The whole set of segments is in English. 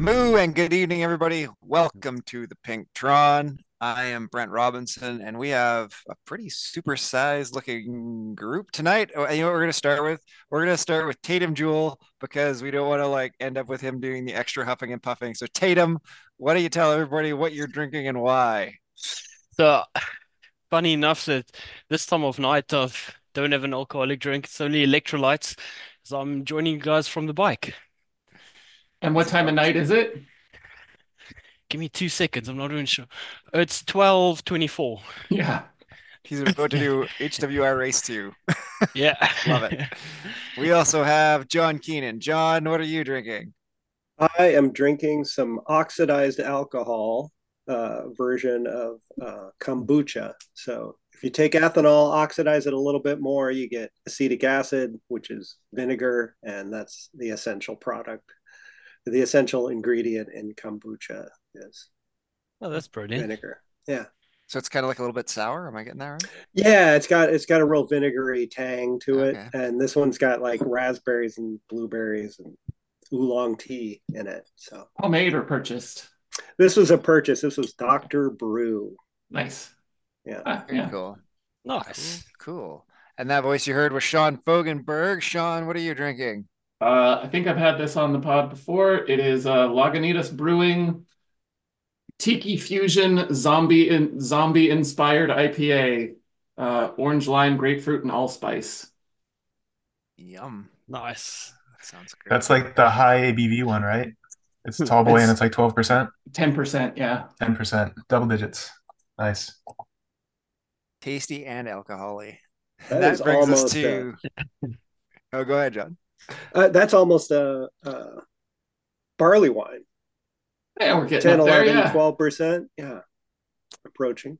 Moo and good evening, everybody. Welcome to the Pink Tron. I am Brent Robinson, and we have a pretty supersized looking group tonight. Oh, You know what we're going to start with? We're going to start with Taitem Jewel because we don't want to like end up with him doing the extra huffing and puffing. So Taitem, why don't you tell everybody what you're drinking and why? So, funny enough that this time of night I don't have an alcoholic drink. It's only electrolytes. So I'm joining you guys from the bike. And what time of night is it? Give me two seconds. I'm not even sure. It's 12:24. Yeah. He's about to do HWR Race 2. Yeah. Love it. We also have John Keenan. John, what are you drinking? I am drinking some oxidized alcohol uh, version of uh, kombucha. So if you take ethanol, oxidize it a little bit more, you get acetic acid, which is vinegar, and that's the essential product. The essential ingredient in kombucha is Oh, that's brilliant. vinegar. Yeah. So it's kind of like a little bit sour. Am I getting that right? Yeah, it's got it's got a real vinegary tang to it, and this one's got like raspberries and blueberries and oolong tea in it. So Homemade or purchased? this was a purchase. This was Doctor Brew. Nice. Yeah. Ah, yeah. cool. Nice. Cool. And that voice you heard was Sean Fogenberg. Sean, what are you drinking? Uh, I think I've had this on the pod before. It is uh, Lagunitas Brewing Tiki Fusion Zombie in, Zombie Inspired IPA. Uh, orange lime, grapefruit, and allspice. Yum. Nice. That sounds great. That's like the high ABV one, right? It's tall boy and It's- it's like 12%, 10%, yeah. 10%, double digits. Nice. tasty and alcoholic. That That is brings us almost, to. Oh, go ahead, John. Uh, that's almost a, a barley wine. Yeah, we're getting 10, up there, 11, yeah. 12%. Yeah. Approaching.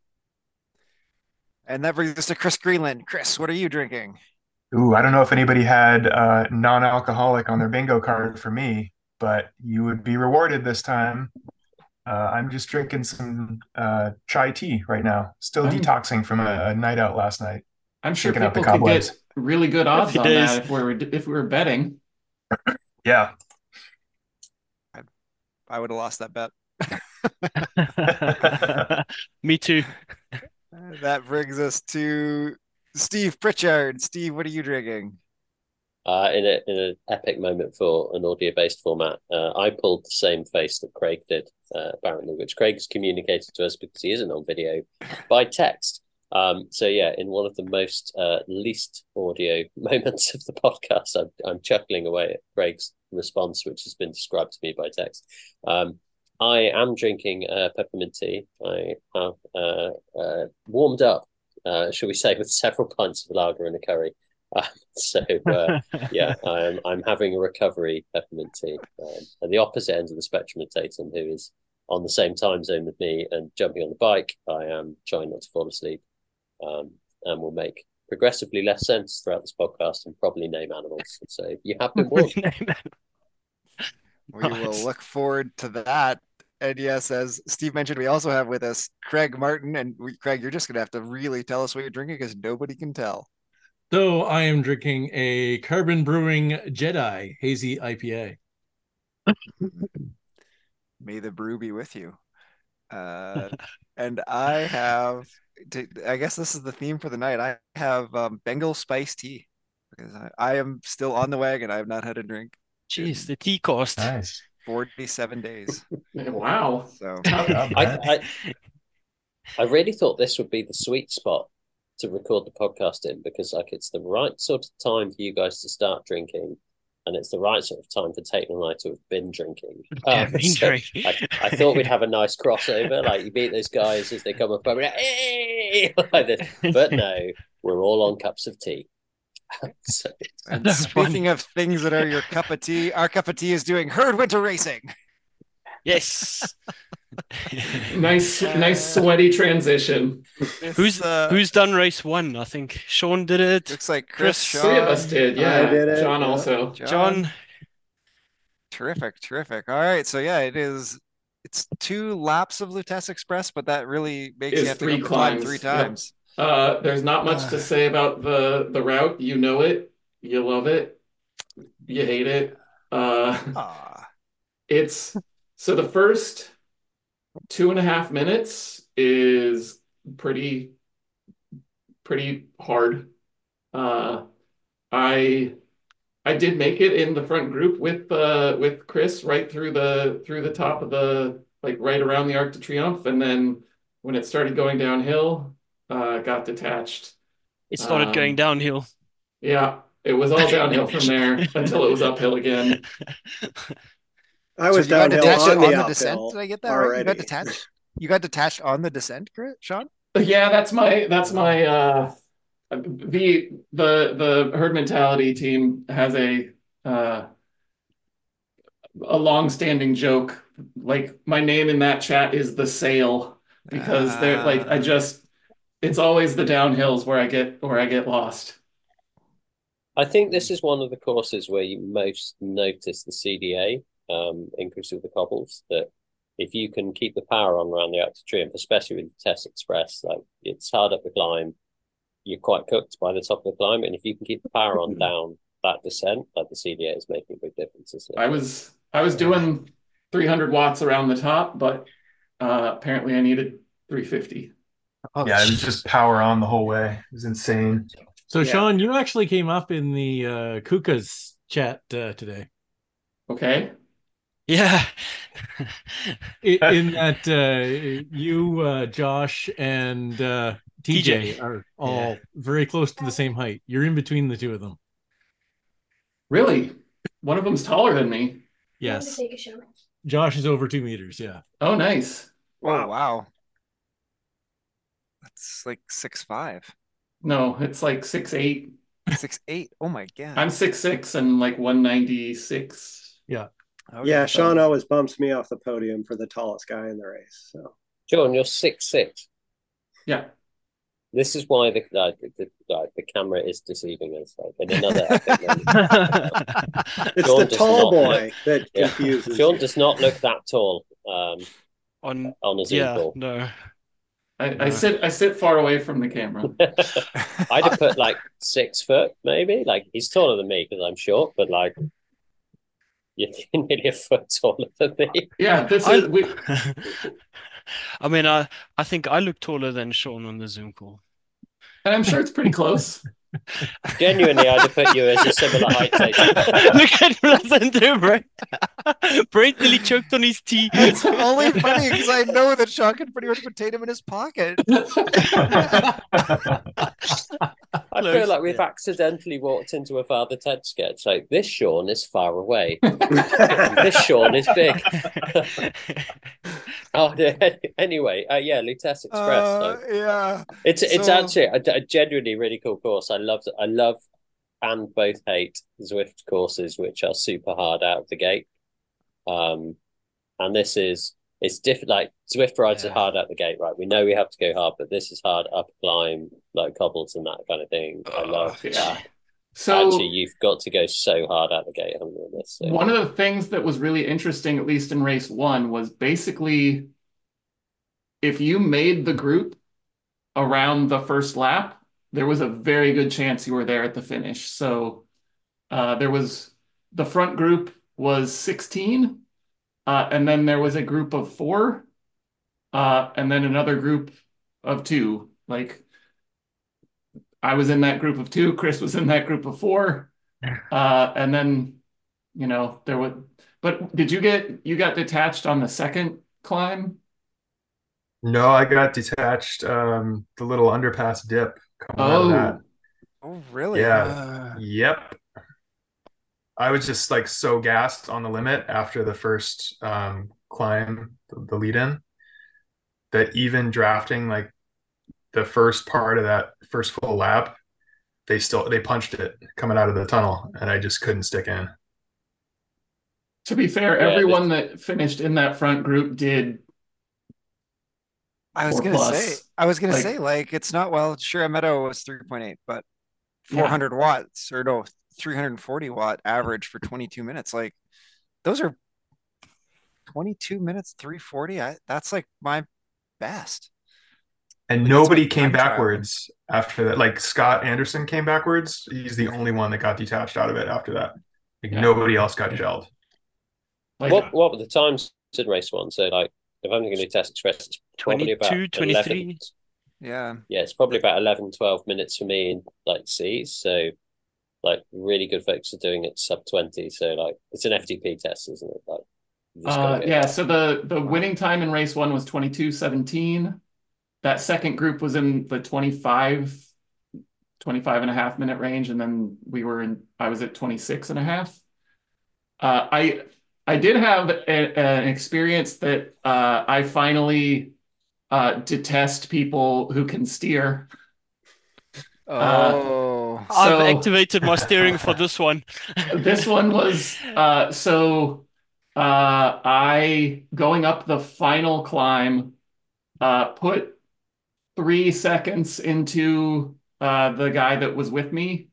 And that brings us to Chris Greenland. Chris, what are you drinking? Ooh, I don't know if anybody had uh, non-alcoholic on their bingo card for me, but you would be rewarded this time. Uh, I'm just drinking some uh, chai tea right now. Still Mm. detoxing from a, a night out last night. I'm sure Shaking out the people could get really good odds on days. that if we were if we were betting. Yeah. I would have lost that bet. Me too. That brings us to Steve Pritchard. Steve, what are you drinking? Uh, in a in an epic moment for an audio-based format, uh, I pulled the same face that Craig did, uh, apparently, which Craig has communicated to us because he isn't on video by text. Um, so yeah, in one of the most uh, least audio moments of the podcast, I'm, I'm chuckling away at Greg's response, which has been described to me by text. Um, I am drinking uh, peppermint tea. I have uh, uh, warmed up, uh, shall we say, with several pints of lager and a curry. Uh, so uh, yeah, I'm I'm having a recovery peppermint tea, um, at the opposite end of the spectrum of Taitem, who is on the same time zone with me and jumping on the bike. I am trying not to fall asleep, um, and will make progressively less sense throughout this podcast and probably name animals. So you have been warned. We will look forward to that. And yes, as Steve mentioned, we also have with us Craig Martin. And we, Craig, you're just going to have to really tell us what you're drinking because nobody can tell. So I am drinking a Carbon Brewing Jedi Hazy IPA. May the brew be with you. Uh, and I have, to, I guess this is the theme for the night. I have um, Bengal spice tea because I, I am still on the wagon. I have not had a drink Jeez, the tea cost. Nice. 47 days. Wow. So I, I I really thought this would be the sweet spot to record the podcast in because like it's the right sort of time for you guys to start drinking, and it's the right sort of time for Taitem and I to have been drinking. Yeah, Um, been so drinking. I, I thought we'd have a nice crossover, like you meet those guys as they come up, like, hey! like this. but no, we're all on cups of tea. so, And That's speaking of things that are your cup of tea, our cup of tea is doing herd winter racing. Yes. Nice, nice sweaty transition. Who's uh, who's done race one? I think Sean did it. looks like Chris, Chris, Three of us did, yeah. I did it, John also. John. Terrific, terrific. All right, so yeah, it is. It's two laps of Lutece Express, but that really makes Is you have to three go climb climbs, three yep. times. Uh, there's not much to say about the the route. You know it, you love it, you hate it. Uh, Ah, it's So the first two and a half minutes is pretty pretty hard. Uh, I I did make it in the front group with uh with Chris right through the through the top of the like right around the Arc de Triomphe, and then when it started going downhill, uh, got detached. It started Um, going downhill. Yeah, it was all downhill from there until it was uphill again. I was so you got downhill detached on the, on the uphill descent. Did I get that right? You got already. detached. You got detached on the descent, Sean. Yeah, that's my that's my uh the the the herd mentality team has a uh a long-standing joke. Like my name in that chat is the sail because they're like I just it's always the downhills where I get where I get lost. I think this is one of the courses where you most notice the CDA, um, increase of the cobbles. That if you can keep the power on around the Arc de Triomphe, especially with the Lutece Express, like it's hard up the climb, you're quite cooked by the top of the climb, and if you can keep the power on down that descent, like the CDA is making a big difference. Isn't it? I was I was doing 300 watts around the top, but uh apparently I needed 350. Oh, Yeah, it was just power on the whole way. It was insane. So, Yeah. Sean, you actually came up in the uh, Kuka's chat uh, today. Okay. Yeah. I- In that uh, you, uh, Josh, and uh, TJ, TJ. are all very close to the same height. You're in between the two of them. Really? One of them's taller than me. Yes. Take a shower. Josh is over two meters. Yeah. Oh, nice. Wow. wow. That's like six five, No, it's like six eight. six eight. Oh my god. I'm six six and like 196. Okay. Yeah, Sean always bumps me off the podium for the tallest guy in the race. So John, you're six six. Yeah. This is why the like, the, the, the camera is deceiving us. Like in another epic it's Sean the tall not boy that Yeah. confuses. Sean does not look that tall um, On on a Zoom yeah, call. no. I, I sit I sit far away from the camera. I'd have put like six foot, maybe. Like he's taller than me because I'm short, but like you're nearly a foot taller than me. Yeah, this I- is we I mean, I I think I look taller than Sean on the Zoom call. and I'm sure it's pretty close. Genuinely, I'd have put you as a similar height. Jason. Look at Blessing do, Brent. Brent nearly choked on his tea. It's only funny because I know that Sean can pretty much put him in his pocket. I feel like we've accidentally walked into a Father Ted sketch. Like this Sean is far away. this Sean is big. Oh, yeah. anyway, uh, yeah, Lutece Express. Uh, like, yeah. It's it's So- actually a, a genuinely really cool course. I love I love and both hate Zwift courses, which are super hard out of the gate. Um, and this is it's different. Like Zwift rides Yeah. are hard out the gate, right? We know we have to go hard, but this is hard up climb, like cobbles and that kind of thing. I love yeah. that. So Actually, you've got to go so hard out the gate, on This so. one of the things that was really interesting, at least in race one, was basically if you made the group around the first lap, there was a very good chance you were there at the finish. So uh, there was the front group was 16, uh, and then there was a group of four, uh, and then another group of two. Like I was in that group of two, Chris was in that group of four, uh, and then you know there was. But did you get you got detached on the second climb? No, I got detached. Um, the little underpass dip coming out of that. Oh, Oh, really? Yeah. Uh, Yep. I was just like so gassed on the limit after the first um, climb, the, the lead in, that even drafting like the first part of that first full lap, they still they punched it coming out of the tunnel, and I just couldn't stick in. to be fair, Yeah, everyone that finished in that front group did. I was gonna plus. say, I was gonna Like- say, like it's not well. Sure, Meadow was three point eight, but Yeah. four hundred watts or no, three hundred and forty watt average for twenty two minutes. Like those are twenty two minutes, three forty. I that's like my best. And Like, nobody came I'm backwards after that. Like Scott Anderson came backwards. He's the only one that got detached out of it after that. Like Yeah. nobody else got gelled. Like What uh, what were the times in race one. So like if I'm going to do test express, it's probably 22, about 23. 11, Yeah. yeah, it's probably about 11, 12 minutes for me in like C's. So like really good folks are doing it sub 20. So like it's an FTP test, isn't it? Like you Uh, yeah, so the the winning time in race one was 22:17. That second group was in the 25, 25 and a half minute range, and then we were in, I was at 26 and a half. Uh, I I did have a, an experience that uh, I finally uh, detest people who can steer. Oh. So- I've activated my steering for this one. This one was uh so uh I going up the final climb uh put three seconds into uh the guy that was with me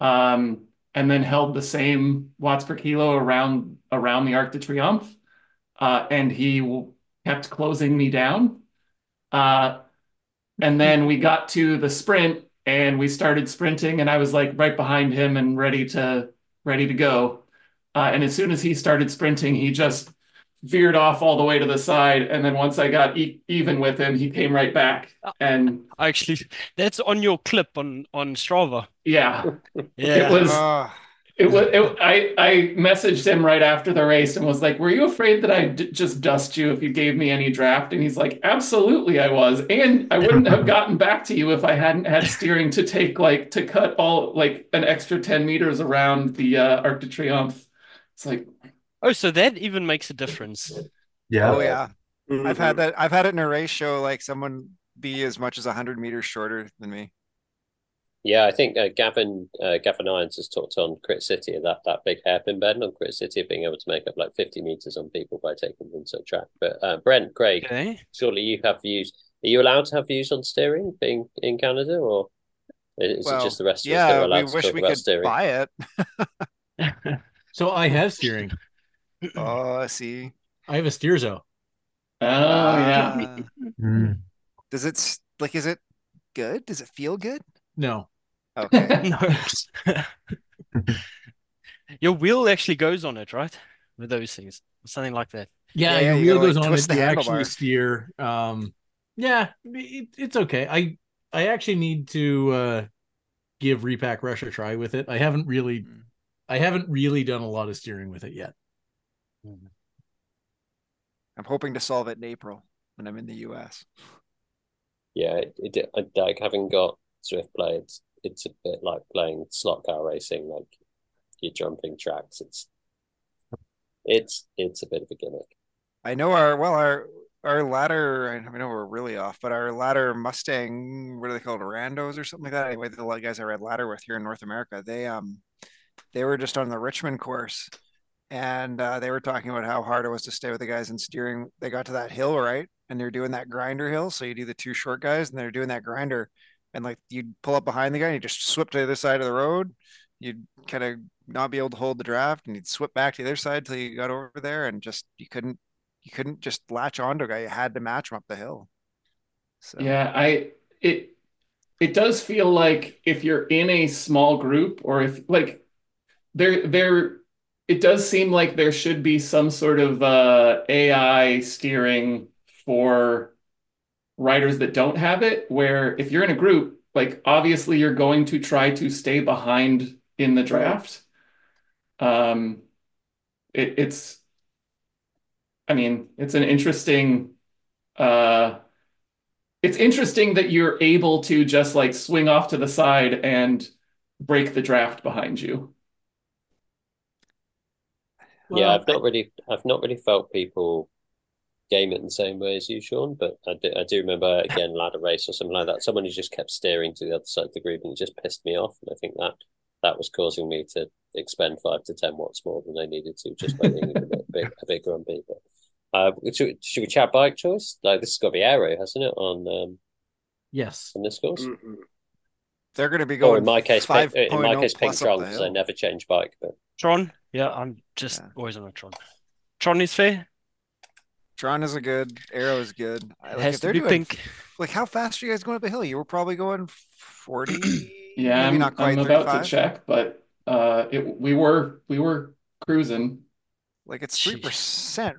um and then held the same watts per kilo around around the Arc de Triomphe uh and he w- kept closing me down uh and then we got to the sprint and we started sprinting and I was like right behind him and ready to ready to go. Uh, and as soon as he started sprinting, he just veered off all the way to the side. And then once I got e even with him, he came right back. And Actually, that's on your clip on on Strava. Yeah, Yeah. it was Ah. it was it, I I messaged him right after the race and was like, "Were you afraid that I'd d- just dust you if you gave me any draft?" And he's like, "Absolutely, I was, and I wouldn't have gotten back to you if I hadn't had steering to take like to cut all like an extra ten meters around the uh, Arc de Triomphe." It's like, Oh, so that even makes a difference. Yeah. Oh yeah. I've had Mhm. that. I've had it in a race show. Like someone be as much as hundred meters shorter than me. Yeah, I think uh, Gavin uh, Gavin Irons has talked on Crit City that that big hairpin bend on Crit City of being able to make up like 50 meters on people by taking them to a track. But uh, Brent, Craig, Okay. surely you have views. Are you allowed to have views on steering being in Canada, or is Well, it just the rest of us that yeah, are we to wish talk we about could steering? buy it. So I have steering. Oh, I see. I have a Sterzo. oh yeah, Ah. Mm. Does it like? Is it good? Does it feel good? No. Okay. No. Your wheel actually goes on it, right? With those things, something like that. Yeah, Yeah, yeah, your you wheel gotta, goes like, on it. the You actually handlebar. steer. Um, yeah, it, it's okay. I I actually need to uh, give Repack Rush a try with it. I haven't really, Mm. I haven't really done a lot of steering with it yet. I'm hoping to solve it in April when I'm in the US. Yeah, it, it, I- like having got Zwift Play, it's a bit like playing slot car racing. Like you're jumping tracks. It's it's it's a bit of a gimmick. I know our well our our ladder. I know we're really off, but our ladder Mustang. What are they called? Randos or something like that. Anyway, the guys I read ladder with here in North America, they um they were just on the Richmond course, and uh, they were talking about how hard it was to stay with the guys in steering. They got to that hill right, and they're doing that grinder hill. So you do the two short guys, and they're doing that grinder, and like you'd pull up behind the guy, and you just swip to the other side of the road. You'd kind of not be able to hold the draft, and you'd swip back to the other side till you got over there, and just you couldn't you couldn't just latch onto a guy. You had to match him up the hill. So yeah. I it it does feel like if you're in a small group or if like there there it does seem like there should be some sort of uh, AI steering for riders that don't have it, where if you're in a group, like obviously you're going to try to stay behind in the draft. Um, it, it's, I mean, it's an interesting, uh, it's interesting that you're able to just like swing off to the side and break the draft behind you. Yeah, I've not really I've not really felt people game it in the same way as you, Sean. But I do, I do remember again ladder race or something like that. Someone who just kept steering to the other side of the group and it just pissed me off. And I think that that was causing me to expend five to ten watts more than I needed to just by being a bit big, a bit grumpy. But uh, should, should we chat bike choice? Like this has got to be aero, hasn't it? On um Yes. on this course. Mhm. they're going to be going. Or in my case, pink, in my case, pink Tron the because I never change bike. But Tron. Yeah, I'm just Yeah. always on a Tron. Tron is fair. Tron is a good. Arrow is good. I- Like has if to they're be doing pink. like how fast are you guys going up the hill? You were probably going forty. Yeah, maybe I'm, not quite I'm about 35. to check, but uh, it we were we were cruising. Like it's three percent.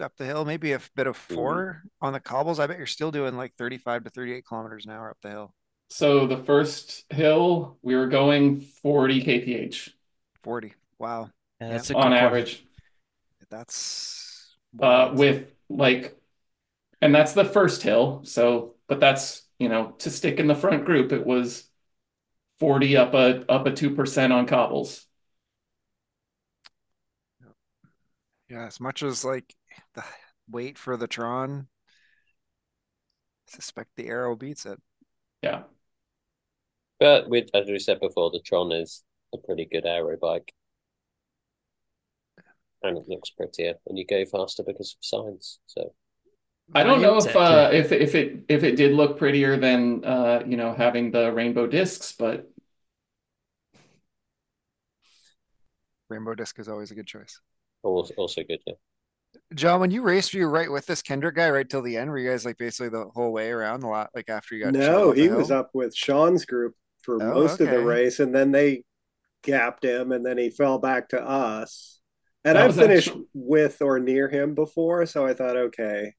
up the hill, maybe a bit of 4 on the cobbles. I bet you're still doing like 35 to 38 kilometers an hour up the hill. So the first hill, we were going 40 kph 40. Wow. Yeah, that's a on good one. average. That's uh, with like, and that's the first hill. So, but that's you know to stick in the front group, it was forty up a up a two percent on cobbles. yeah, as much as like the wait for the Tron, I suspect the arrow beats it. Yeah, But with, as we said before, the Tron is a pretty good aero bike. And it looks prettier, and you go faster because of science. So I don't know if uh, if if it if it did look prettier than uh, you know having the rainbow discs, but Rainbow Disc is always a good choice. also, also good. Yeah. John, when you raced, were you right with this Kendrick guy right till the end? Were you guys like basically the whole way around a lot, like after you got No, he was up with Sean's group for Oh, most of the race, and then they gapped him, and then he fell back to us. And That I've finished actually- with or near him before, so I thought, okay,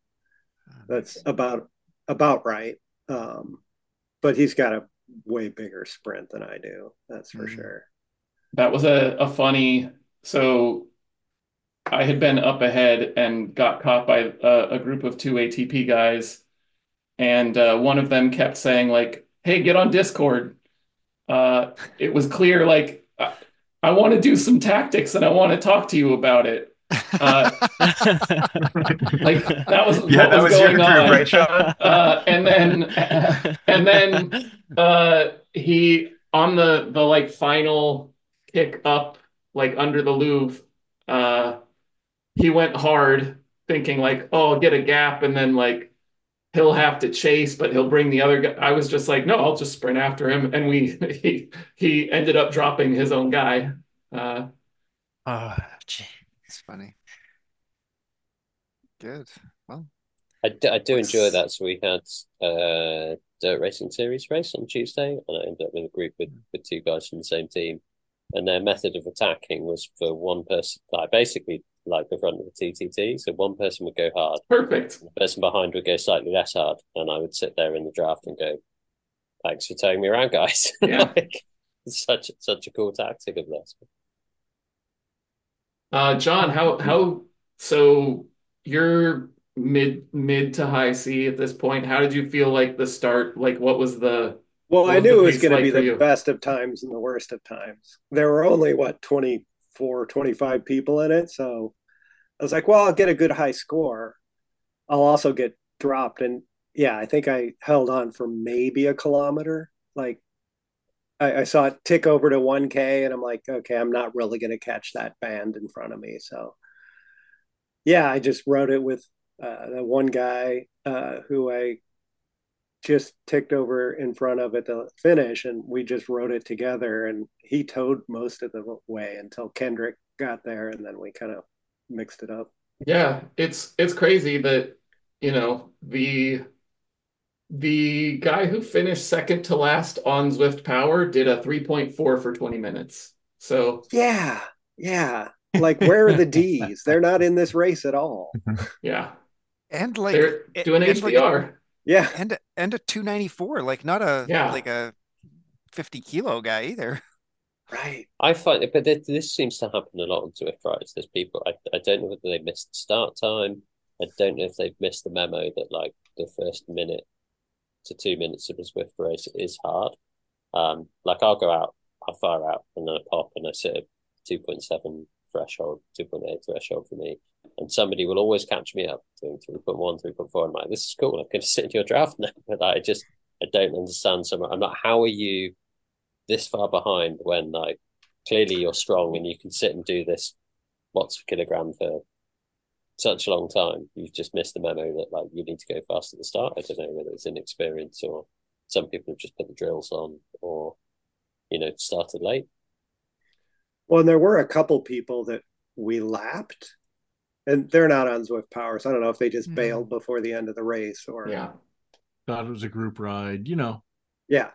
that's about about right. Um, but he's got a way bigger sprint than I do. That's for Mhm. sure. That was a, a funny. So I had been up ahead and got caught by a, a group of two ATP guys, and uh, one of them kept saying like, "Hey, get on Discord." Uh, it was clear like I, I want to do some tactics and I want to talk to you about it. Uh, like that was yeah, what that was was your going group, on. right, Sean? Uh, and then and then uh he on the the like final kick up like under the Louvre uh he went hard thinking like oh I'll get a gap and then like he'll have to chase but he'll bring the other guy I was just like no I'll just sprint after him and we he he ended up dropping his own guy uh Oh, gee. It's funny. Good. Well, I do, I do enjoy that. So we had uh dirt racing series race on Tuesday, and I ended up with a group with, with two guys from the same team. And their method of attacking was for one person, like basically like the front of the TTT. So one person would go hard, perfect the person behind would go slightly less hard, and I would sit there in the draft and go, "Thanks for towing me around, guys." Yeah. like, it's such such a cool tactic of this. Uh, John, how how so you're mid mid to high C at this point. How did you feel like the start? Like what was the Well, I knew it was going like to be for the you? best of times and the worst of times. There were only what 24, 25 people in it, so I was like, well, I'll get a good high score. I'll also get dropped and yeah, I think I held on for maybe a kilometer. Like I, I saw it tick over to 1K and I'm like, okay, I'm not really going to catch that band in front of me. So yeah, I just rode it with uh, the one guy uh, who I just ticked over in front of at the finish and we just rode it together and he towed most of the way until Kendrick got there and then we kind of mixed it up. yeah, it's it's crazy that you know the the guy who finished second to last on Zwift Power did a 3.4 for 20 minutes. So Yeah. Yeah. Like where are the D's? They're not in this race at all. yeah, and like they're it- doing and like- HWR. Yeah. and and a 294, like not a Yeah. like a 50 kilo guy either. Right. I find it, but this, this seems to happen a lot on Zwift rides. There's people, I, I don't know whether they missed the start time. I don't know if they've missed the memo that like the first minute to two minutes of a Zwift race is hard. Um, like I'll go out, I'll fire out and then I pop and I sit at 2.7 threshold, 2.8 threshold for me. And somebody will always catch me up doing 3.1, 3.4. I'm like, this is cool. I'm going to sit in your draft now. But I just, I don't understand some. I'm like, how are you this far behind when like clearly you're strong and you can sit and do this watts per kilogram for such a long time. You've just missed the memo that like you need to go fast at the start. I don't know whether it's inexperience or some people have just put the drills on or you know started late. Well, and there were a couple people that we lapped and they're not on Zwift Power. So I don't know if they just Mhm. bailed before the end of the race or Yeah. Thought it was a group ride, you know. yeah.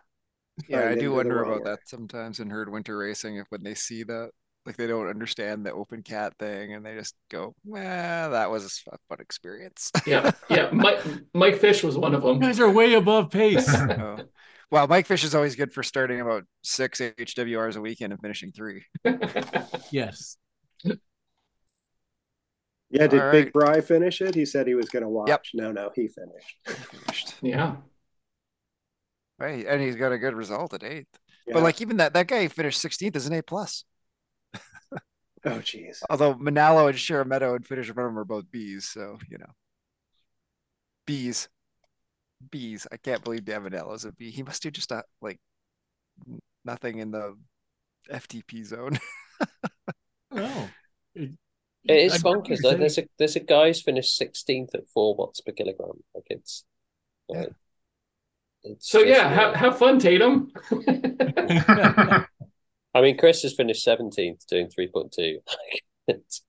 Yeah, Probably I do wonder about way. that sometimes in herd winter racing if when they see that like they don't understand the open cat thing, and they just go, "Well, that was a fun experience." Yeah, yeah. Mike Mike Fish was one of You them. guys are way above pace. Oh. Well, Mike Fish is always good for starting about six HWRs a weekend and finishing three. yes. Yeah, did All Big right. Bry finish it? He said he was going to watch. Yep. No, no, he finished. Finished. yeah. Right, and he's got a good result at eighth. Yeah. But like even that that guy finished 16th is an A plus. oh, geez. Although Manalo and Shara Meadow and Finish in front of him are both B's, so you know. B's. B's. I can't believe Davinello's a B. He must do just a like nothing in the FTP zone. Oh. It, It is I get bonkers you're though. There's a there's a guy who's finished 16th at four watts per kilogram. Like it's like it's So yeah, have, weird. have fun, Taitem. I mean, Chris has finished 17th doing 3.2. Like, it's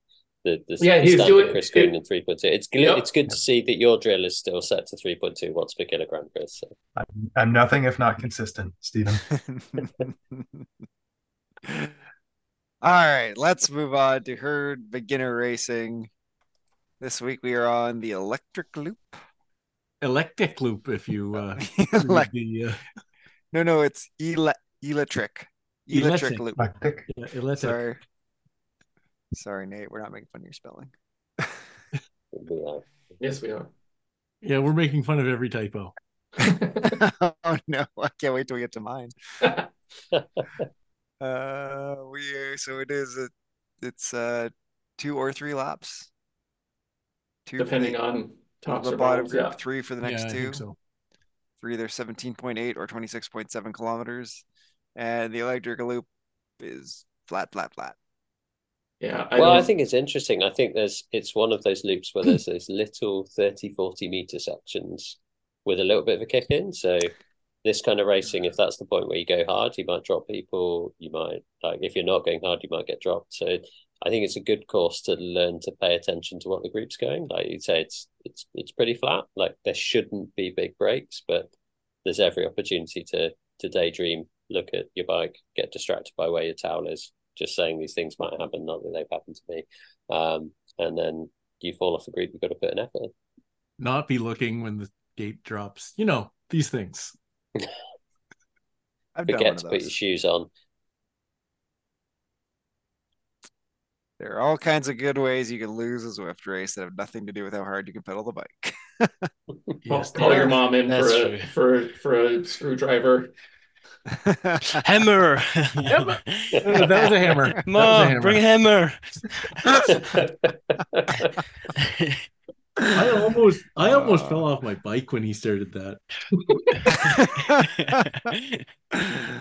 the, the Yeah, he's doing- Chris Green in 3.2. It's good, Yep. it's good to see that your drill is still set to 3.2 watts per kilogram, Chris. So, I'm, I'm nothing if not consistent, Stephen. All right, let's move on to herd beginner racing. This week we are on the electric loop. electric loop if you uh Elec- the uh, no, no, it's ele- electric. Electric Electric. loop. Eclectic. yeah, electric. Sorry. Sorry, Nate. We're not making fun of your spelling. we are. yes, we are. Yeah, we're making fun of every typo. oh no, I can't wait till we get to mine. Uh, we so it is a, it's uh two or three laps. Two Depending the, on top the or bottom bottoms. group, Yeah. three for the yeah, next I two. think so. For either seventeen point eight or twenty six point seven kilometers, and the electric loop is flat, flat, flat. Yeah. I well, I don't- think it's interesting. I think there's it's one of those loops where there's those little 30, 40 meter sections with a little bit of a kick in. So this kind of racing, if that's the point where you go hard, you might drop people. You might like if you're not going hard, you might get dropped. So I think it's a good course to learn to pay attention to what the group's going. Like you say, it's it's it's pretty flat. Like there shouldn't be big breaks, but there's every opportunity to to daydream, look at your bike, get distracted by where your towel is. Just saying these things might happen, not that they've happened to me. Um, and then you fall off the group, you've got to put an effort. Not be looking when the gate drops. You know, these things. I've Forget to put your shoes on. There are all kinds of good ways you can lose a Zwift race that have nothing to do with how hard you can pedal the bike. Call, Yes, call your mom in That's for true. a, for for a screwdriver. Hammer. That was a hammer. That was a Mom, hammer. bring a hammer. I almost I almost Uh. fell off my bike when he started that.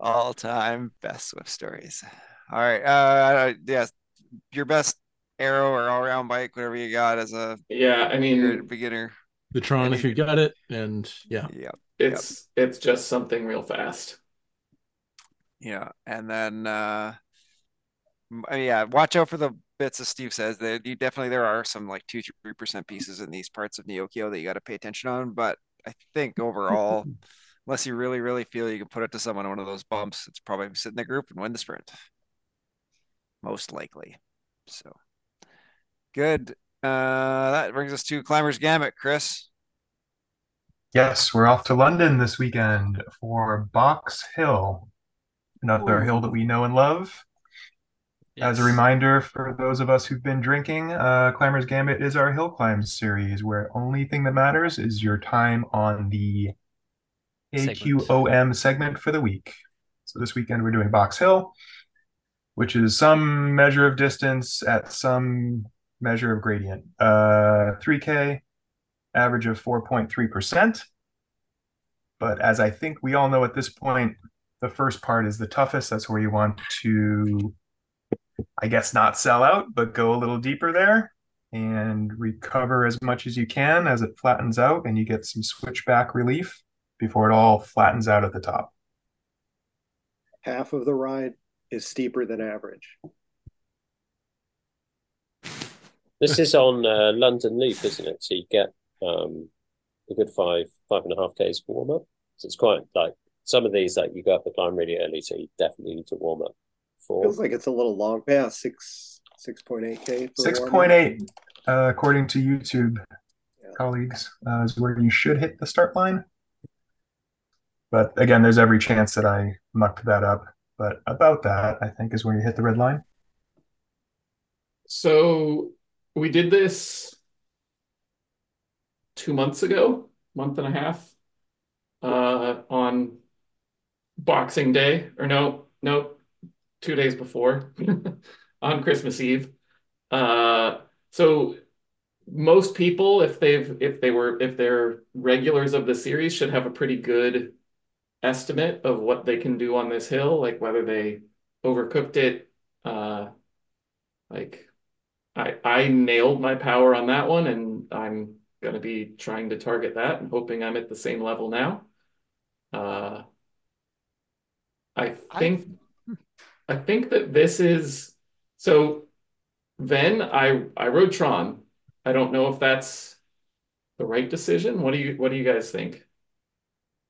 all time best Zwift stories. All right. Uh, yes, your best arrow or all around bike, whatever you got as a Yeah, I mean, beginner. The Tron, Any- if you got it, and yeah, Yeah. it's it's just something real fast. Yeah. And then, uh, m- uh, yeah, watch out for the bits as Steve says that you definitely, there are some like two, three percent pieces in these parts of Neokyo that you got to pay attention on. But I think overall, unless you really, really feel you can put it to someone on one of those bumps, it's probably sit in the group and win the sprint. Most likely. So good. Uh, that brings us to Climbers Gambit, Chris. Yes, we're off to London this weekend for Box Hill, another Ooh. hill that we know and love. As a reminder for those of us who've been drinking, uh, Climbers Gambit is our hill climb series where only thing that matters is your time on the. AQOM segment for the week. So this weekend we're doing Box Hill, which is some measure of distance at some measure of gradient. Uh, 3K, average of 4.3%. But as I think we all know at this point, the first part is the toughest. That's where you want to I guess not sell out, but go a little deeper there and recover as much as you can as it flattens out and you get some switchback relief before it all flattens out at the top. Half of the ride is steeper than average. This is on uh, London Loop, isn't it? So you get um, a good five, five and a half Ks warm up. So it's quite like some of these, like you go up the climb really early, so you definitely need to warm up four. Feels like it's a little long. Yeah, six six point eight k. Six point eight, uh, according to YouTube Yeah. colleagues, uh, is where you should hit the start line. But again, there's every chance that I mucked that up. But about that, I think, is where you hit the red line. So we did this two months ago, month and a half, uh, on Boxing Day, or no, no, two days before, on Christmas Eve. Uh, so most people, if they've if they were if they're regulars of the series, should have a pretty good estimate of what they can do on this hill, like whether they overcooked it, uh, like I I nailed my power on that one, and I'm gonna be trying to target that and hoping I'm at the same level now. Uh, I think I think that this is so. Then I I rode Tron. I don't know if that's the right decision. What do you what do you guys think?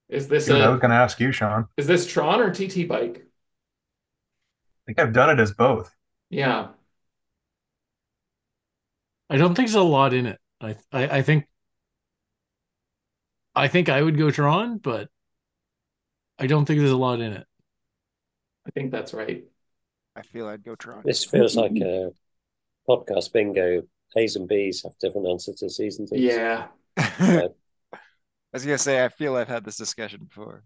Is this Dude, I a was going to ask you, Sean. is this Tron or TT bike? I think I've done it as both. Yeah. I don't think there's a lot in it. I I, I think I think I would go Tron, but I don't think there's a lot in it. I think that's right. I feel I'd go Tron. This feels like a podcast bingo. A's and B's have different answers to season two. Yeah. I was gonna say I feel I've had this discussion before.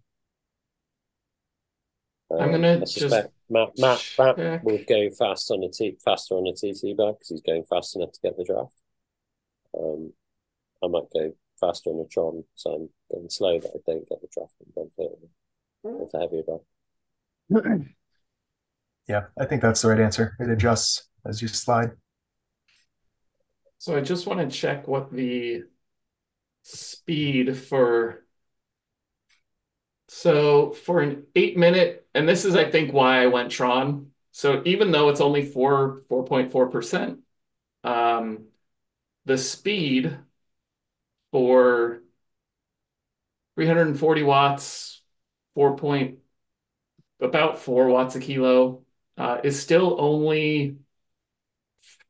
I'm gonna I just suspect Matt, Matt, Matt check. will go fast on a T, faster on a TT bike because he's going fast enough to get the draft. Um, I might go faster on a Tron, so I'm going slow that I don't get the draft and benefit with a heavier bike. Yeah, I think that's the right answer. It adjusts as you slide. So I just want to check what the speed for. So for an eight minute, and this is I think why I went Tron. So even though it's only four four point four percent, um, the speed for 340 watts, four point about four watts a kilo, uh, is still only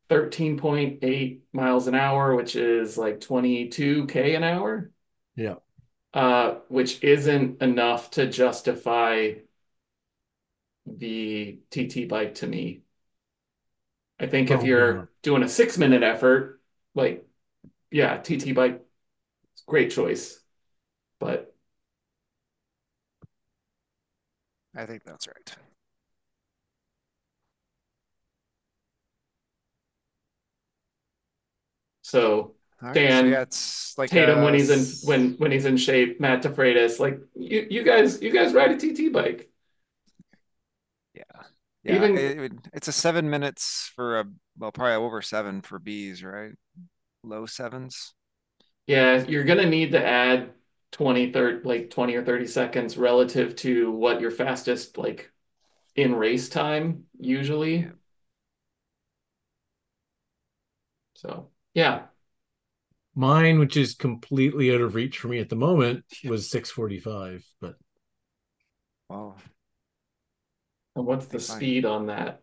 13.8 miles an hour, which is like 22k an hour. Yeah. Uh, which isn't enough to justify the TT bike to me. I think if Probably you're not. doing a six minute effort, like, yeah, TT bike, great choice. But I think that's right. So All right, so Dan, yeah, like Taitem when uh, he's in when when he's in shape, Matt DeFreitas, like you you guys you guys ride a TT bike. yeah yeah even- it, it's a seven minutes for a well probably over seven for bees right low sevens Yeah, you're gonna need to add 20, 30, like 20 or 30 seconds relative to what your fastest like in race time usually. Yeah. So yeah, Mine, which is completely out of reach for me at the moment, was 645. But well and what's the speed on that?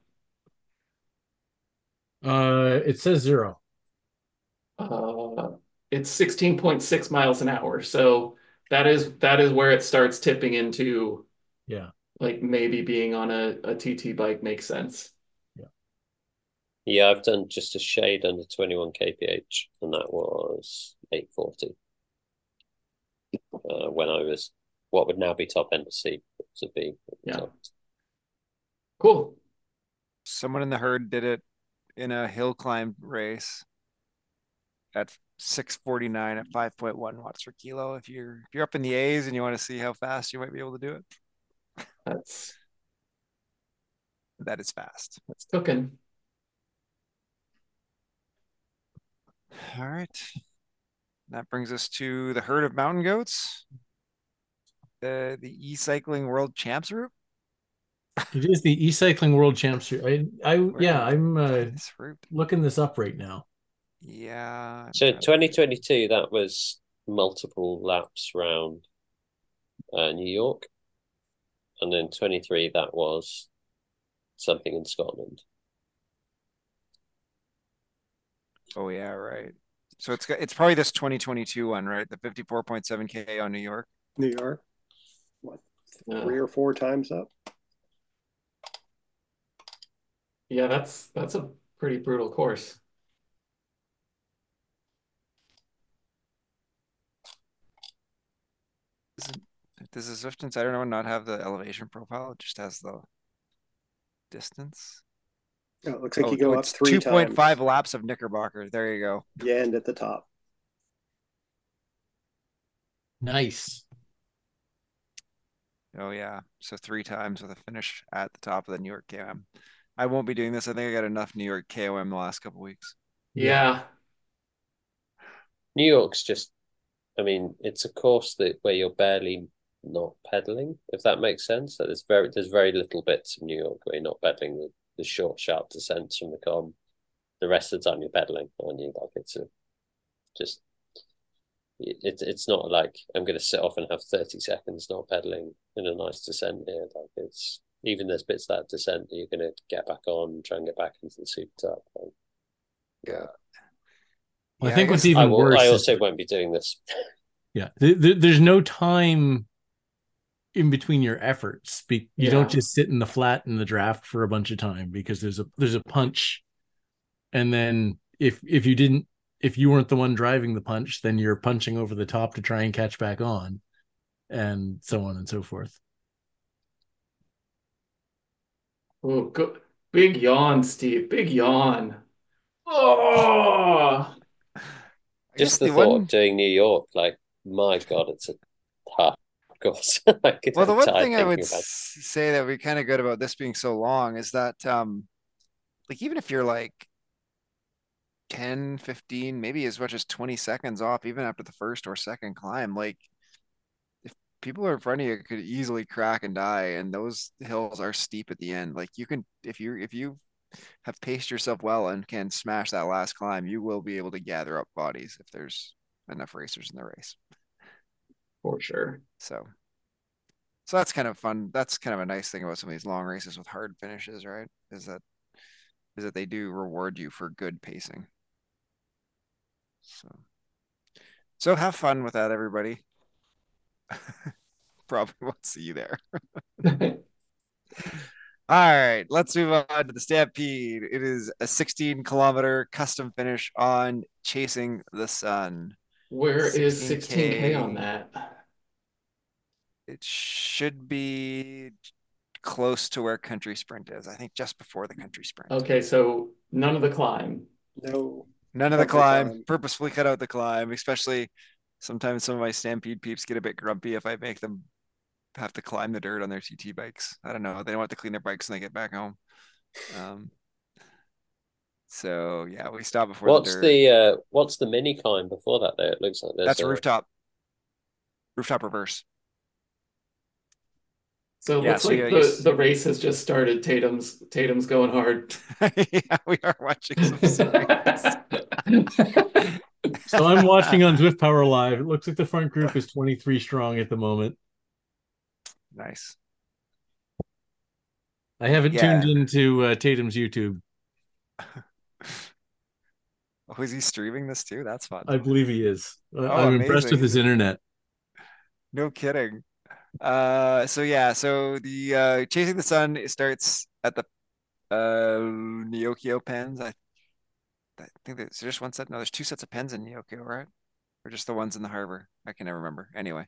uh it says zero. Uh, it's 16.6 miles an hour. So that is that is where it starts tipping into Yeah. like maybe being on a, a TT bike makes sense. Yeah, I've done just a shade under 21 kph, and that was 840. Uh, when I was what would now be top end of C to be. Yeah. So, Cool. someone in the herd did it in a hill climb race at 649 at 5.1 watts per kilo if you're if you're up in the A's and you want to see how fast you might be able to do it That's that is fast that's cooking. All right that brings us to the herd of mountain goats the the e-cycling world champs route It is the e-cycling world championship. I I Where yeah, I'm uh, this route looking this up right now. yeah I'm so trying 2022, that was multiple laps round uh, New York. And then 23, that was something in Scotland. Oh yeah, right. So it's it's probably this 2022 one, right? The 54.7k on New York. New York. What Yeah. three or four times up? Yeah, that's that's a pretty brutal course. Does the Zwift Insider one not have the elevation profile? It just has the distance. Oh, it looks like Oh, you go up it's three 2.5 laps of Knickerbocker. There you go. You end at the top. Nice. Oh yeah. So three times with a finish at the top of the New York KOM. I won't be doing this. I think I got enough New York KOM the last couple weeks. Yeah. New York's just, I mean, it's a course that where you're barely not pedaling, if that makes sense. So there's very there's very little bits of New York where you're not pedaling the, the short, sharp descents from the com. The rest of the time you're pedaling, aren't you? Like it's a just it's it's not like I'm going to sit off and have 30 seconds not pedaling in a nice descent here. Like it's even there's bits of that descent that you're going to get back on, try and get back into the super top. Like, Yeah. Uh, well, Yeah, I think I what's even I will, worse I is- also won't be doing this. Yeah, th- th- there's no time in between your efforts. Be- you Yeah. don't just sit in the flat in the draft for a bunch of time because there's a there's a punch, and then if if you didn't if you weren't the one driving the punch, then you're punching over the top to try and catch back on, and so on and so forth. Oh, go, big yawn, Steve. Big yawn. Oh, Just the, the thought one of doing New York, like my God, it's a tough Well, the one thing I would about say that would be kind of good about this being so long is that, um, like even if you're like 10, 15, maybe as much as 20 seconds off, even after the first or second climb, like if people are in front of you could easily crack and die, and those hills are steep at the end. Like you can, if you if you have paced yourself well and can smash that last climb, you will be able to gather up bodies if there's enough racers in the race. For sure. So, so that's kind of fun. That's kind of a nice thing about some of these long races with hard finishes, right? Is that is that they do reward you for good pacing. So, so have fun with that, everybody. Probably won't see you there. All right, let's move on to the Stampede. It is a 16 kilometer custom finish on Chasing the Sun. Where is 16K. 16K on that? It should be close to where Country Sprint is. I think just before the Country Sprint. Okay, so none of the climb. No. None of the Cut the climb, climb. purposefully cut out the climb, especially sometimes some of my Stampede peeps get a bit grumpy if I make them have to climb the dirt on their TT bikes. I don't know. They don't want to clean their bikes when they get back home. Um, so yeah, we stop before What's the dirt. the uh, what's the mini climb before that? Though it looks like there's That's a a- rooftop. Rooftop reverse. So it Yeah, looks so like yeah, the, you s- the race has just started. Taitem's Taitem's going hard. yeah, we are watching some series. So I'm watching on Zwift Power Live. It looks like the front group is 23 strong at the moment. Nice. I haven't Yeah. tuned into uh, Taitem's YouTube. Oh, is he streaming this too? That's fun. I believe he is. Oh, I'm impressed with his internet. No kidding. Uh, so yeah, so the uh Chasing the Sun starts at the uh Neokyo pens. I I think there's just one set. No, there's two sets of pens in Neokyo, right? Or just the ones in the harbor. I can never remember. Anyway,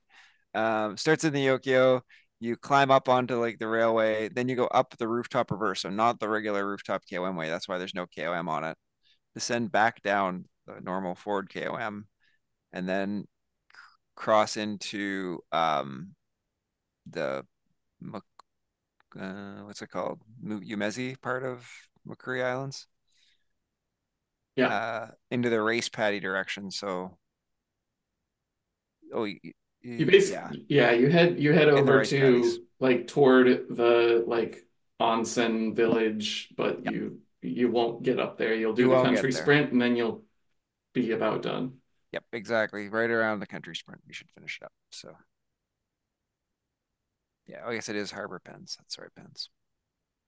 um, starts in Neokyo. You climb up onto like the railway, then you go up the rooftop reverse, so not the regular rooftop KOM way. That's why there's no KOM on it. Descend back down the normal Ford KOM, and then cross into um the uh, what's it called? Umezi part of Makuri Islands. Yeah. Uh, into the race paddy direction. So, oh, y- y- You basically, yeah. you head you head over to paddies. like toward the like onsen village, but Yep. you you won't get up there. You'll do You the country sprint, and then you'll be about done. Yep, exactly. Right around the country sprint, we should finish it up. So, yeah, I guess it is Harbor Pens. That's right, Pens.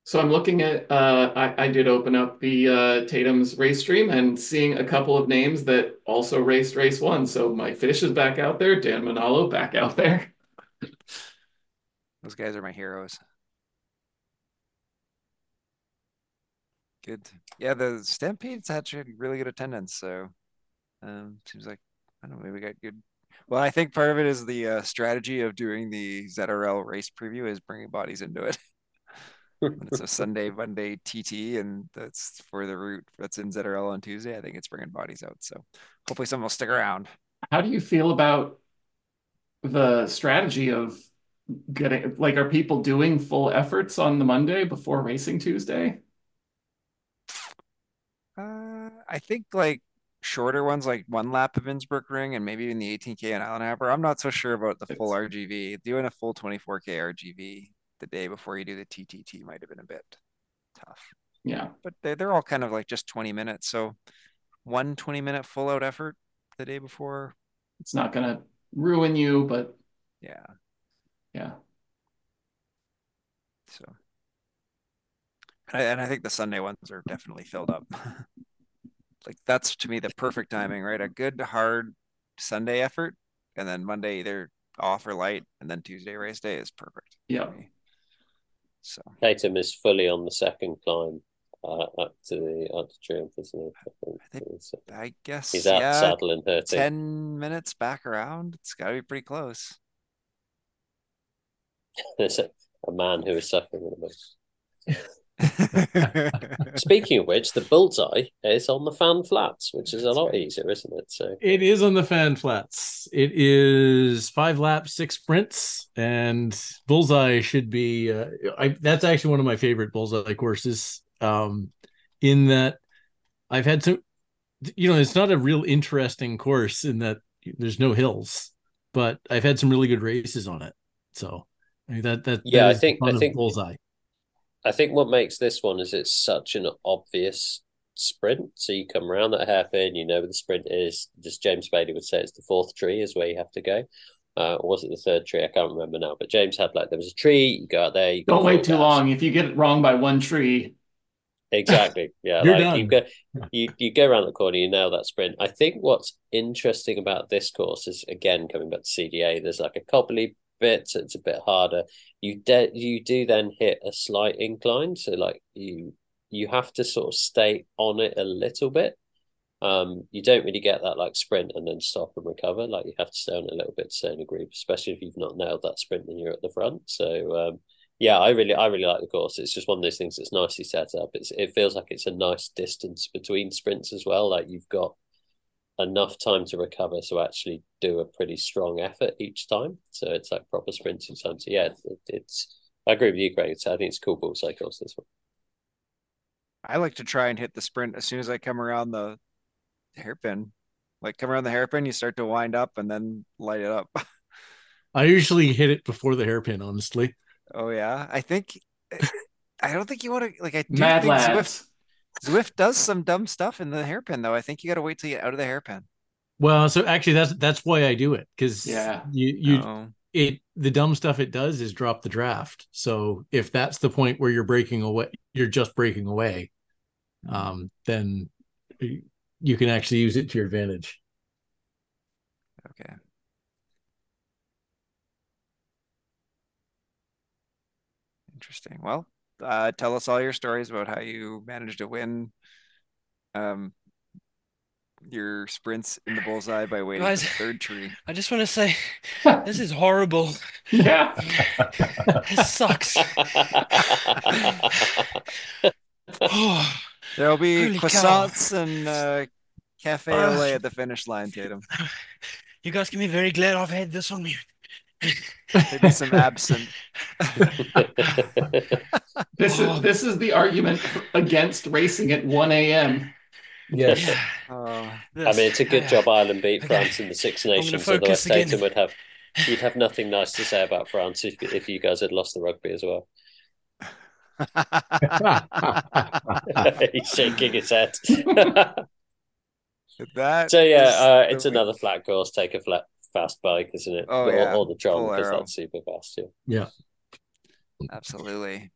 So I'm looking at uh I, I did open up the uh Taitem's race stream and seeing a couple of names that also raced race one. So Mike Fish is back out there, Dan Manalo back out there. Those guys are my heroes. Good. Yeah, the Stampede's actually really good attendance. So um seems like I don't know, maybe we got good. Well, I think part of it is the uh, strategy of doing the ZRL race preview is bringing bodies into it. it's a Sunday, Monday TT, and that's for the route that's in ZRL on Tuesday. I think it's bringing bodies out. So hopefully someone will stick around. How do you feel about the strategy of getting like are people doing full efforts on the Monday before racing Tuesday? Uh, I think like shorter ones, like one lap of Innsbruck Ring and maybe even the 18K and Island Hopper. I'm not so sure about the full RGV. Doing a full 24K RGV the day before you do the TTT might have been a bit tough. Yeah. But they're, they're all kind of like just 20 minutes. So one 20 minute full out effort the day before. It's not going to ruin you, but Yeah. yeah. So, and I, and I think the Sunday ones are definitely filled up. like that's to me the perfect timing, right? A good hard Sunday effort, and then Monday either off or light, and then Tuesday race day is perfect. Yeah. me. So Taitem is fully on the second climb uh, up to the up to Triumph, isn't he? I think I think- It's- I guess he's out yeah, saddling hurting. ten minutes back around. It's got to be pretty close. There's a, a man who is suffering at the moment. Speaking of which, the bullseye is on the fan flats, which is a lot easier, isn't it? So It is on the fan flats. It is five laps, six sprints, and bullseye should be. Uh, I that's actually one of my favorite bullseye courses. Um, in that I've had some, you know, it's not a real interesting course in that there's no hills, but I've had some really good races on it. So I mean, that that Yeah, that I think- I think- bullseye. I think what makes this one is it's such an obvious sprint. So you come around that hairpin, you know where the sprint is. Just James Bailey would say it's the fourth tree is where you have to go. Uh, or was it the third tree? I can't remember now. But James had like there was a tree. You go out there. You Don't wait too gas. long. If you get it wrong by one tree, Exactly. Yeah. You're like you done. go you, you go around the corner, you nail that sprint. I think what's interesting about this course is again coming back to CDA, there's like a cobbly bit, so it's a bit harder. You de- you do then hit a slight incline. So like you you have to sort of stay on it a little bit. Um, you don't really get that like sprint and then stop and recover. Like you have to stay on a little bit to stay in a group, especially if you've not nailed that sprint and you're at the front. So um yeah, I really, I really like the course. It's just one of those things that's nicely set up. It's, it feels like it's a nice distance between sprints as well. Like you've got enough time to recover to actually do a pretty strong effort each time. So it's like proper sprinting each time. So yeah, it, it's. I agree with you, Greg. It's, I think it's cool bullseye cycles This one. I like to try and hit the sprint as soon as I come around the hairpin. Like come around the hairpin, you start to wind up and then light it up. I usually hit it before the hairpin. Honestly, Oh yeah, I think I don't think you want to like. I do mad think Zwift lads. Zwift does some dumb stuff in the hairpin though. I think you got to wait till you get out of the hairpin. well, so actually that's that's why I do it because Yeah. you you Oh, it the dumb stuff it does is drop the draft. So if that's the point where you're breaking away, you're just breaking away, um, then you you can actually use it to your advantage. okay. Interesting. Well, uh, tell us all your stories about how you managed to win um, your sprints in the bullseye by waiting Guys. for the third tree. I just want to say this is horrible. Yeah. This sucks. Oh, There'll be Holy cow. croissants and uh, cafe au Uh, lait at the finish line, Taitem. you guys can be very glad I've had this on me. Maybe some absinthe. This is this is the argument against racing at 1 a.m. Yes. Oh, I mean, it's a good Yeah. job Ireland beat Okay. France in the Six Nations. Otherwise, focus again. Taitem would have you'd have nothing nice to say about France if if you guys had lost the rugby as well. He's shaking his head. that so yeah, uh, it's another flat course. Take a flat fast bike, isn't it? Oh, or, yeah. or the Tron Full because that's super fast. too. Yeah. Absolutely.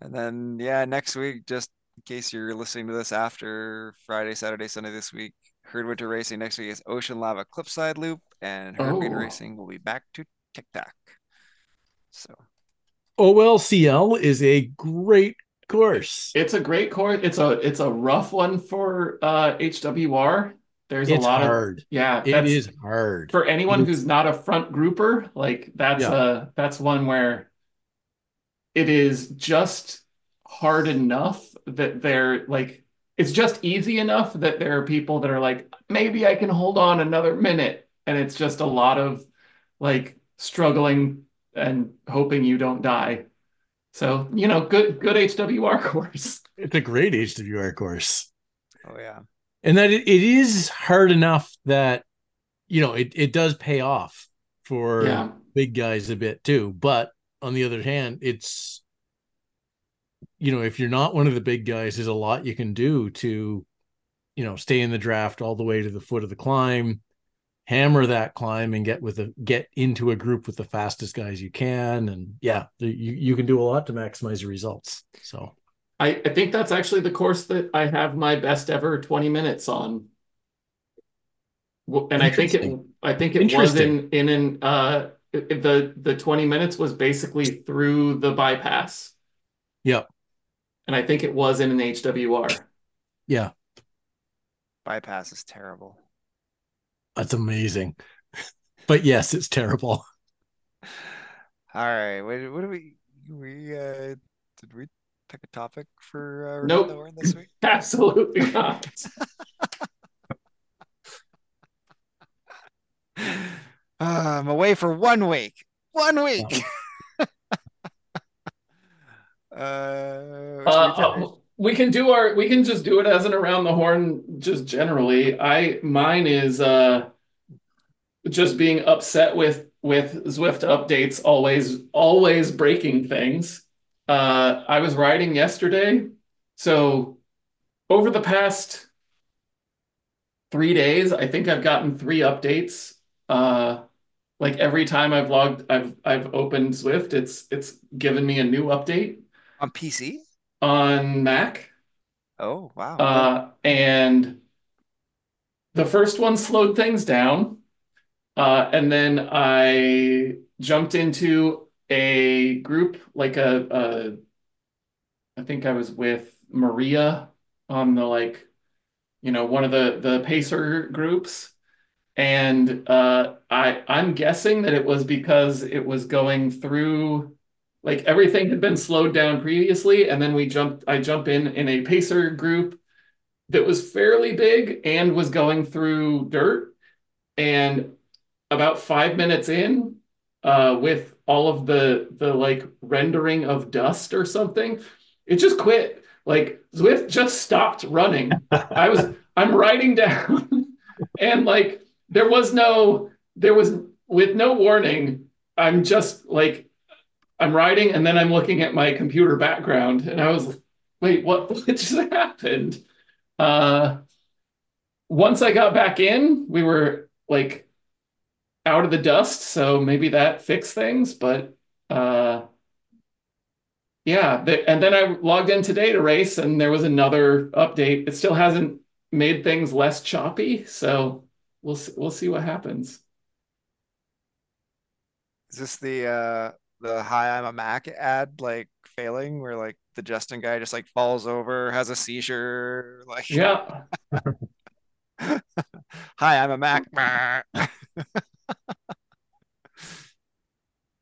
And then yeah, next week, just in case you're listening to this after Friday, Saturday, Sunday this week, Herd Winter Racing next week is Ocean Lava Cliffside Loop, and Herd Green Oh. Racing will be back to Tic Tac. So OLCL is a great course. It's a great course. It's a it's a rough one for uh HWR. There's It's a lot hard. of yeah, It that's hard. for anyone who's not a front grouper, like that's Yeah. uh that's one where it is just hard enough that they're like it's just easy enough that there are people that are like maybe I can hold on another minute and it's just a lot of like struggling and hoping you don't die. So, you know, good good HWR course. It's a great HWR course. oh yeah. And that it, it is hard enough that, you know, it, it does pay off for Yeah. big guys a bit too. But on the other hand, it's, you know, if you're not one of the big guys, there's a lot you can do to, you know, stay in the draft all the way to the foot of the climb, hammer that climb and get with a get into a group with the fastest guys you can. And yeah, you, you can do a lot to maximize your results. So I, I think that's actually the course that I have my best ever 20 minutes on. And I think it I think it was in in an uh it- it- the the 20 minutes was basically through the bypass. Yep. And I think it was in an HWR. yeah, Bypass is terrible. that's amazing. But yes, it's terrible. All right. What, what do we we uh did we pick a topic for uh Nope. Rebecca this week? Absolutely not. Uh, I'm away for one week. One week. uh, Uh, we uh, we can do our we can just do it as an around the horn just generally. I mine is uh just being upset with with Zwift updates always always breaking things. Uh I was riding yesterday, so over the past three days, I think I've gotten three updates. Uh like every time I've logged I've I've opened Zwift, it's it's given me a new update on PC? on Mac. Oh wow. Uh, and the first one slowed things down. Uh, and then I jumped into a group, like a, a, I think I was with Maria on the like, you know, one of the the Pacer groups. And uh, I I'm guessing that it was because it was going through like everything had been slowed down previously, and then we jumped. I jump in in a pacer group that was fairly big and was going through dirt. And about five minutes in, uh, with all of the the like rendering of dust or something, it just quit. Like Zwift just stopped running. I was I'm writing down, and like there was no there was with no warning. I'm just like I'm writing and then I'm looking at my computer background and I was wait, what, what just happened? Uh, once I got back in, we were like out of the dust, so maybe that fixed things, but uh yeah, the, and then I logged in today to race and there was another update. It still hasn't made things less choppy, so we'll we'll see what happens. Is this the uh the hi I'm a Mac ad like failing where like the Justin guy just like falls over, has a seizure, like Yeah. hi I'm a Mac.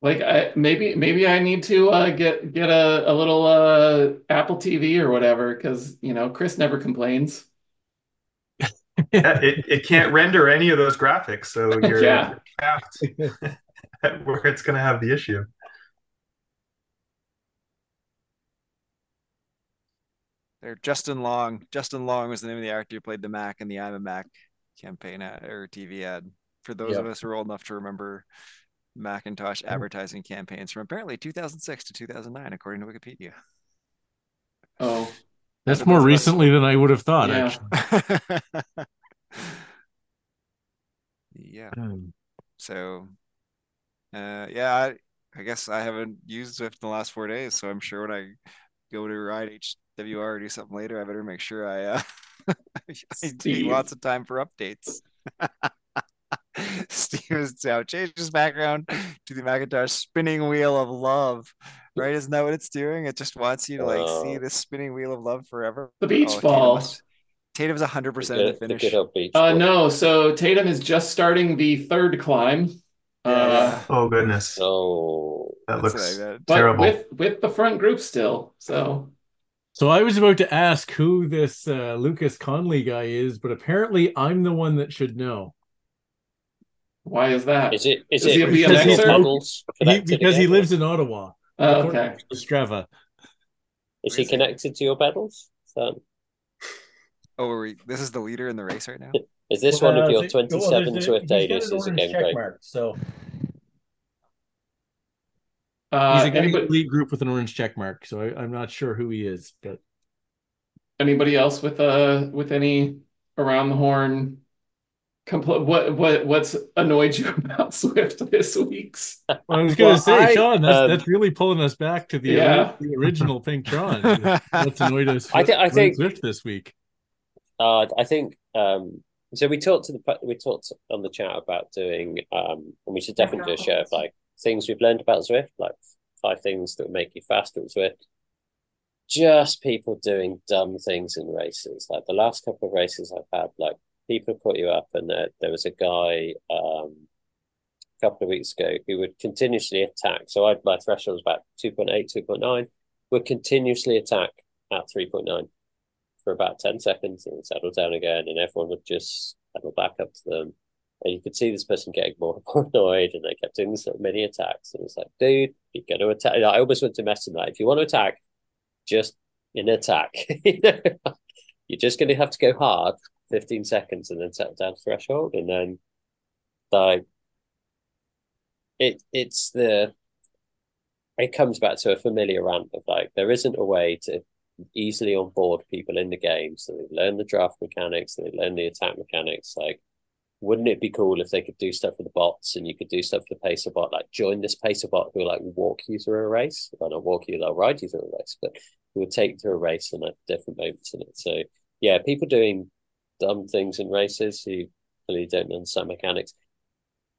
Like I, maybe maybe I need to uh, get get a, a little uh, Apple TV or whatever because you know Chris never complains. Yeah, it, it can't render any of those graphics, so you're Yeah. trapped at where it's going to have the issue. They're Justin Long. Justin Long was the name of the actor who played the Mac in the I'm a Mac campaign ad or TV ad. For those of us who are old enough to remember Macintosh advertising campaigns from apparently 2006 to 2009, according to Wikipedia. Oh, That's For more those of us- recently than I would have thought, Yeah. actually. yeah. Um, So, uh, yeah, I, I guess I haven't used Zwift in the last four days, so I'm sure when I go to ride HWR or do something later, I better make sure I uh I take Steve. lots of time for updates. Steve has now changed his background to the Macintosh spinning wheel of love. Right? Isn't that what it's doing? It just wants you to like see Oh. this spinning wheel of love forever. The beach Oh, Taitem ball. must- Taitem's hundred The percent of good, the the finish. good Uh, no, so Taitem is just starting the third climb. Yeah, Uh. Oh goodness, Oh, that looks what I but terrible. with with the front group still. So So I was about to ask who this uh, Lucas Conley guy is, but apparently I'm the one that should know. Why is that? is it? Is Is he a it BMXer? because He, because he lives in Ottawa. Oh, okay. to Strava. Is he connected to your pedals? So, Oh, are we, this is the leader in the race right now. is this one of Uh, your th- well, 27 there's a- Zwift he's got an Ages? Is orange again check great. mark, so Uh, he's a guy in the anybody, elite group with an orange check mark. So I, I'm not sure who he is, but anybody else with uh with any around the horn? Compl- what what what's annoyed you about Zwift this week's? I was going to Well, say, I, Sean, that's um, that's really pulling us back to the, Yeah. ori- the original Pink Tron. What's annoyed us? I thi- I think- Zwift this week. Uh, I think um, so. We talked to the we talked on the chat about doing, um, and we should definitely do a show of like things we've learned about Zwift, like five things that would make you faster at Zwift. Just people doing dumb things in races. Like the last couple of races I've had, like people put you up, and there, there was a guy um, a couple of weeks ago who would continuously attack. So I my threshold was about 2.8, 2.9, would continuously attack at 3.9 for about 10 seconds and settle down again, and everyone would just settle back up to them. And you could see this person getting more and more annoyed, and they kept doing this little mini attacks. And it's like, dude, you're going to attack. I almost went to mess them like, if you want to attack, just in attack. You're just going to have to go hard 15 seconds and then settle down threshold, and then like it it's the it comes back to a familiar rant of like there isn't a way to easily onboard people in the game so they learn the draft mechanics they learn the attack mechanics like wouldn't it be cool if they could do stuff with the bots and you could do stuff with the pacer bot like join this pacer bot who will like walk you through a race? Well not walk you they'll ride you through a race but who would take you through a race and at different moments in it so yeah people doing dumb things in races who really don't understand mechanics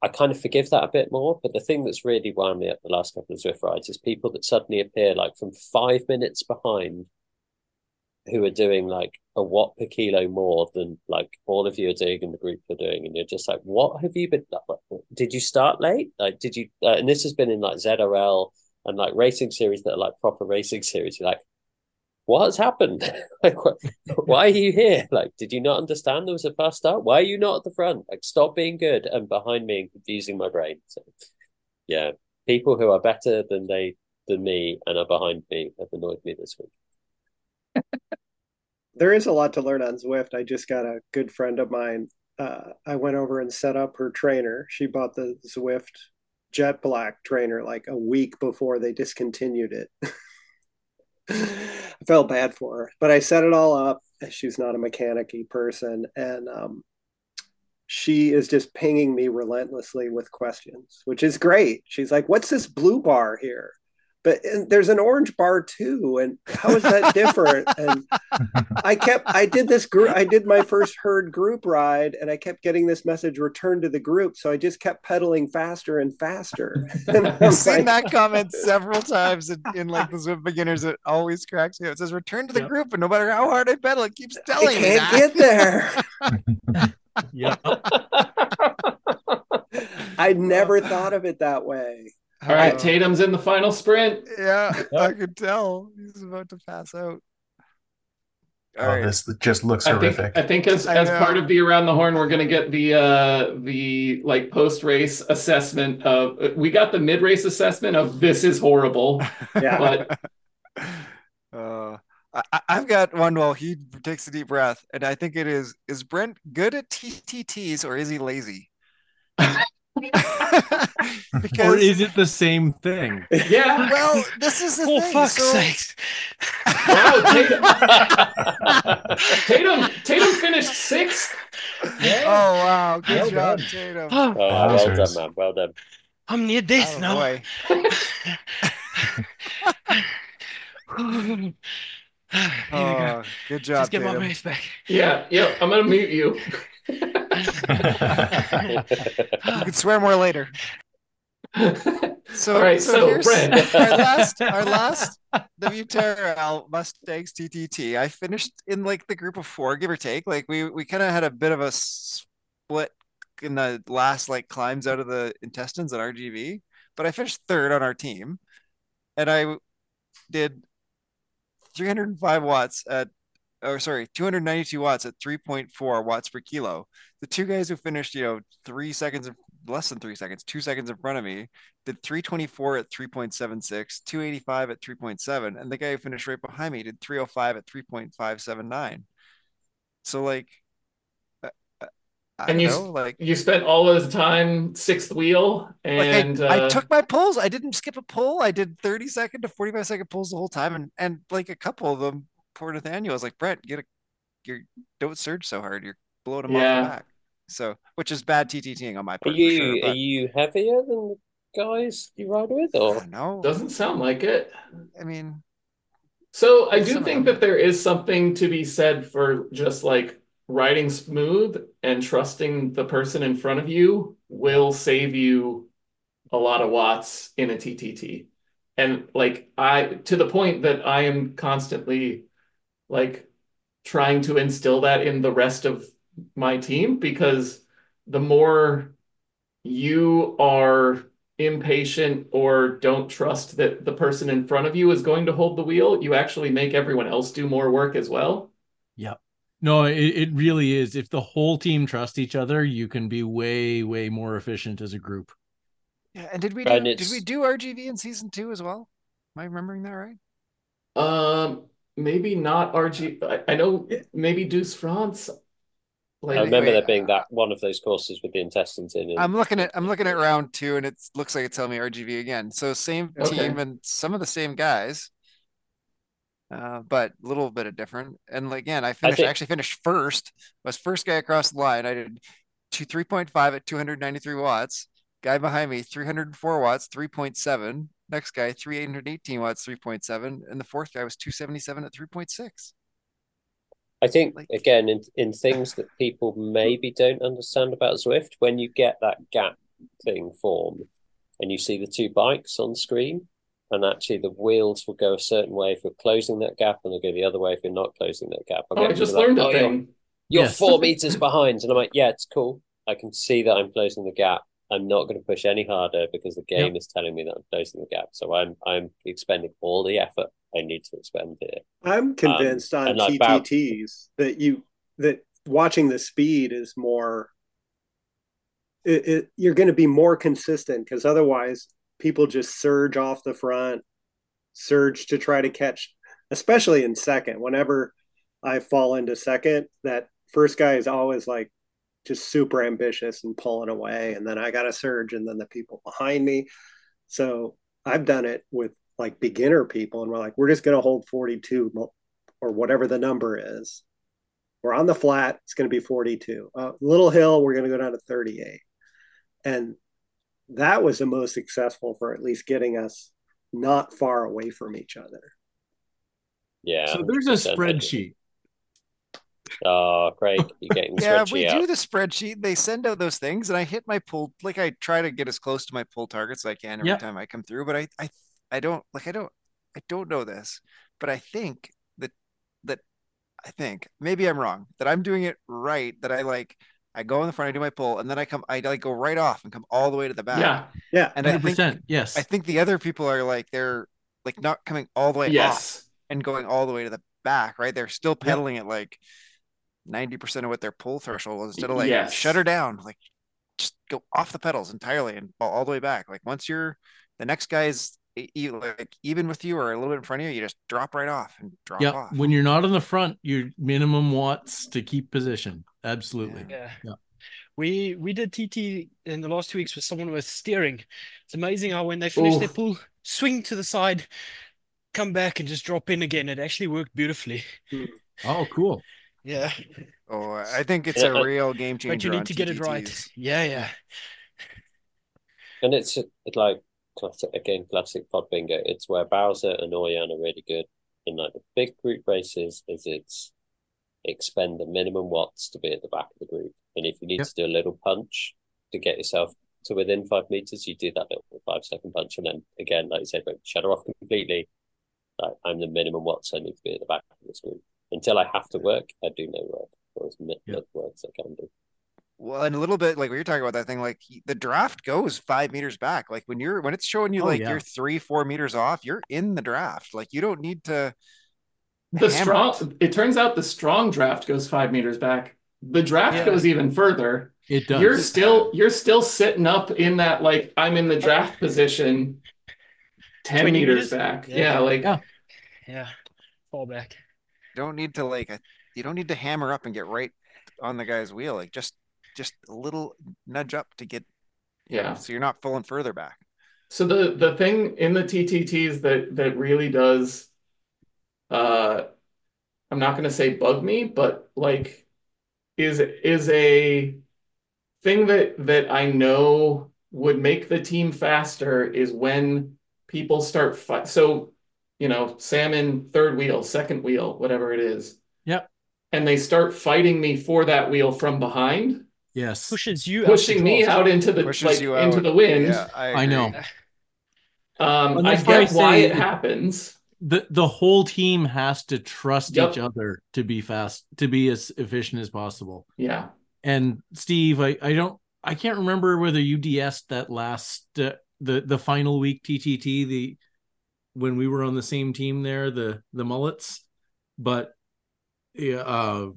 I kind of forgive that a bit more. But the thing that's really wound me up the last couple of Zwift rides is people that suddenly appear like from five minutes behind who are doing like a watt per kilo more than like all of you are doing in the group are doing. And you're just like, what have you been, did you start late? Like, did you, uh, and this has been in like ZRL and like racing series that are like proper racing series. You're like, what has happened? like, why are you here? Like, did you not understand there was a fast start? Why are you not at the front? Like, stop being good and behind me and confusing my brain. So, yeah, people who are better than they than me and are behind me have annoyed me this week. There is a lot to learn on Zwift. I just got a good friend of mine. Uh, I went over and set up her trainer. She bought the Zwift Jet Black trainer like a week before they discontinued it. I felt bad for her, but I set it all up. She's not a mechanic-y person, and um, she is just pinging me relentlessly with questions, which is great. She's like, "What's this blue bar here?" But and there's an orange bar too, and how is that different? and I kept, I did this group, I did my first herd group ride, and I kept getting this message: "Return to the group." So I just kept pedaling faster and faster. And I'm I've seen like, that comment several times in, in like the Zwift beginners. It always cracks me up. It says return to the Yep. group, and no matter how hard I pedal, it keeps telling me can't that. get there. Yeah. I never thought of it that way. All right, Uh, Taitem's in the final sprint. Yeah, Yep. I could tell he's about to pass out. All Oh, right. this just looks I think horrific. I think as I as know. part of the around the horn, we're gonna get the uh the like post race assessment of we got the mid race assessment of this is horrible. Yeah. But uh, I, I- I've got one. While he takes a deep breath, and I think it is: is Brent good at TTTs or is he lazy? Or is it the same thing? yeah. well, this is the For thing. fuck's so- sake. Wow, Taitem, Taitem Taitem finished sixth. Oh wow! Good Well job, done. Taitem. Oh, Oh, well done, man. Well done. I'm near death Oh, now. boy. Go. Oh, good job, Just get my Taitem. race back. Yeah, yeah. I'm gonna mute you. You can swear more later. So, All right, so, here's Brent. our last, our last W Terrell Mustangs TTT. I finished in like the group of four, give or take. Like we we kind of had a bit of a split in the last like climbs out of the intestines at RGV, but I finished third on our team, and I did 305 watts at or sorry, 292 watts at 3.4 watts per kilo. The two guys who finished, you know, three seconds, less than three seconds, two seconds in front of me, did 324 at 3.76, 285 at 3.7, and the guy who finished right behind me did 305 at 3.579. So like, uh, uh, I And you- know, like. You spent all this time sixth wheel, and like I, I uh, took my pulls. I didn't skip a pull. I did 30 second to 45 second pulls the whole time. And and like a couple of them, poor Nathaniel I was like, Brent, get a you don't surge so hard. You're blowing him Yeah. off the back. So which is bad TTTing on my part. Are part. you for sure, are you heavier than the guys you ride with, I or oh, don't doesn't sound like it. I mean, So I do of think that there is something to be said for just like riding smooth and trusting the person in front of you will save you a lot of watts in a TTT. And like I to the point that I am constantly like trying to instill that in the rest of my team because the more you are impatient or don't trust that the person in front of you is going to hold the wheel, you actually make everyone else do more work as well. Yep. No, it, it really is. If the whole team trusts each other, you can be way, way more efficient as a group. yeah. And did we do And did we do RGV in season two as well? Am I remembering that right? Um, maybe not RG. I, I know maybe Douce France. Like I remember there being that one of those courses with the intestines in. and- I'm looking at I'm looking at round two, and it looks like it's telling me RGV again. So same Okay. team and some of the same guys, uh, but a little bit of different. And like, again, I finished. I think- actually finished first. Was first guy across the line. I did two three point five at 293 watts. Guy behind me 304 watts, 3.7. Next guy 318 watts, 3.7, and the fourth guy was 277 at 3.6. I think Like- again in in things that people maybe don't understand about Zwift, when you get that gap thing form and you see the two bikes on screen, and actually the wheels will go a certain way if you're closing that gap, and they'll go the other way if you're not closing that gap. I'll Oh, I just people like, learned a "Oh, you're- thing. You're Yes. four meters behind, and I'm like, yeah, it's cool. I can see that I'm closing the gap. I'm not going to push any harder because the game is telling me that I'm closing the gap. So I'm I'm expending all the effort I need to expend here. I'm um, convinced on like Bow- TTTs that you that watching the speed is more. It, it, you're going to be more consistent because otherwise people just surge off the front, surge to try to catch, especially in second. Whenever I fall into second, that first guy is always like just super ambitious and pulling away, and then I got a surge, and then the people behind me. So I've done it with like beginner people, and we're like, we're just going to hold 42 or whatever the number is. We're on the flat, it's going to be 42. Uh, little hill, we're going to go down to 38. And that was the most successful for at least getting us not far away from each other. Yeah. so there's a spreadsheet. Oh, Craig, you're getting the Yeah, we out. do the spreadsheet. They send out those things, and I hit my pull. Like I try to get as close to my pull targets as I can every Yep. time I come through. But I, I, I don't like. I don't. I don't know this, but I think that that I think maybe I'm wrong. That I'm doing it right. That I like. I go in the front. I do my pull, and then I come. I like go right off and come all the way to the back. Yeah. Yeah. And I think. Yes. I think the other people are like they're like not coming all the way off Yes. and going all the way to the back, right? They're still pedaling it like 90% of what their pull threshold was instead of like Yes. shut her down, like just go off the pedals entirely and all, all the way back. Like once you're the next guy's like even with you or a little bit in front of you, you just drop right off and drop yeah. off. When you're not on the front, you're minimum watts to keep position. Absolutely. Yeah. Yeah. We we did TT in the last two weeks with someone with steering. It's amazing how when they finish their pull, swing to the side, come back and just drop in again. It actually worked beautifully. Oh, cool. Yeah. oh, I think it's Yeah, a I- real game changer. But you need to get it right. Yeah, yeah. And it's it's like classic again, classic pod bingo. It's where Bowser and Oyan are really good, in like the big group races is it's expend the minimum watts to be at the back of the group. And if you need Yep. to do a little punch to get yourself to within five meters, you do that little five second punch. And then again, like you said, don't shut her off completely. Like I'm the minimum watts I need to be at the back of this group. Until I have to work, I do no work or as mi- Yep. work as I can do. Well, and a little bit like when you're talking about that thing, like the draft goes five meters back. Like when you're when it's showing you Oh, like yeah. you're three, four meters off, you're in the draft. Like you don't need to. The strong. It turns out the strong draft goes five meters back. The draft Yeah. goes even further. It does. You're still you're still sitting up in that like I'm in the draft position, ten meters meters? back. Yeah. Yeah, like Yeah. Yeah. Fall back. You don't need to like. You don't need to hammer up and get right on the guy's wheel. Like just just a little nudge up to get. know, yeah. so you're not falling further back. So the the thing in the TTTs that that really does, uh, I'm not gonna say bug me, but like, is is a thing that that I know would make the team faster is when people start fight. So, you know, salmon third wheel, second wheel, whatever it is. Yep. And they start fighting me for that wheel from behind, yes. Pushes you pushing the me draft. out into the Pushes like you into the wind. Yeah, I, I know. Um, I that's I get why it it- happens. the the whole team has to trust Yep. each other to be fast to be as efficient as possible Yeah. and steve i i don't i can't remember whether you ds'd that last uh, the the final week ttt the when we were on the same team there the the mullets. But uh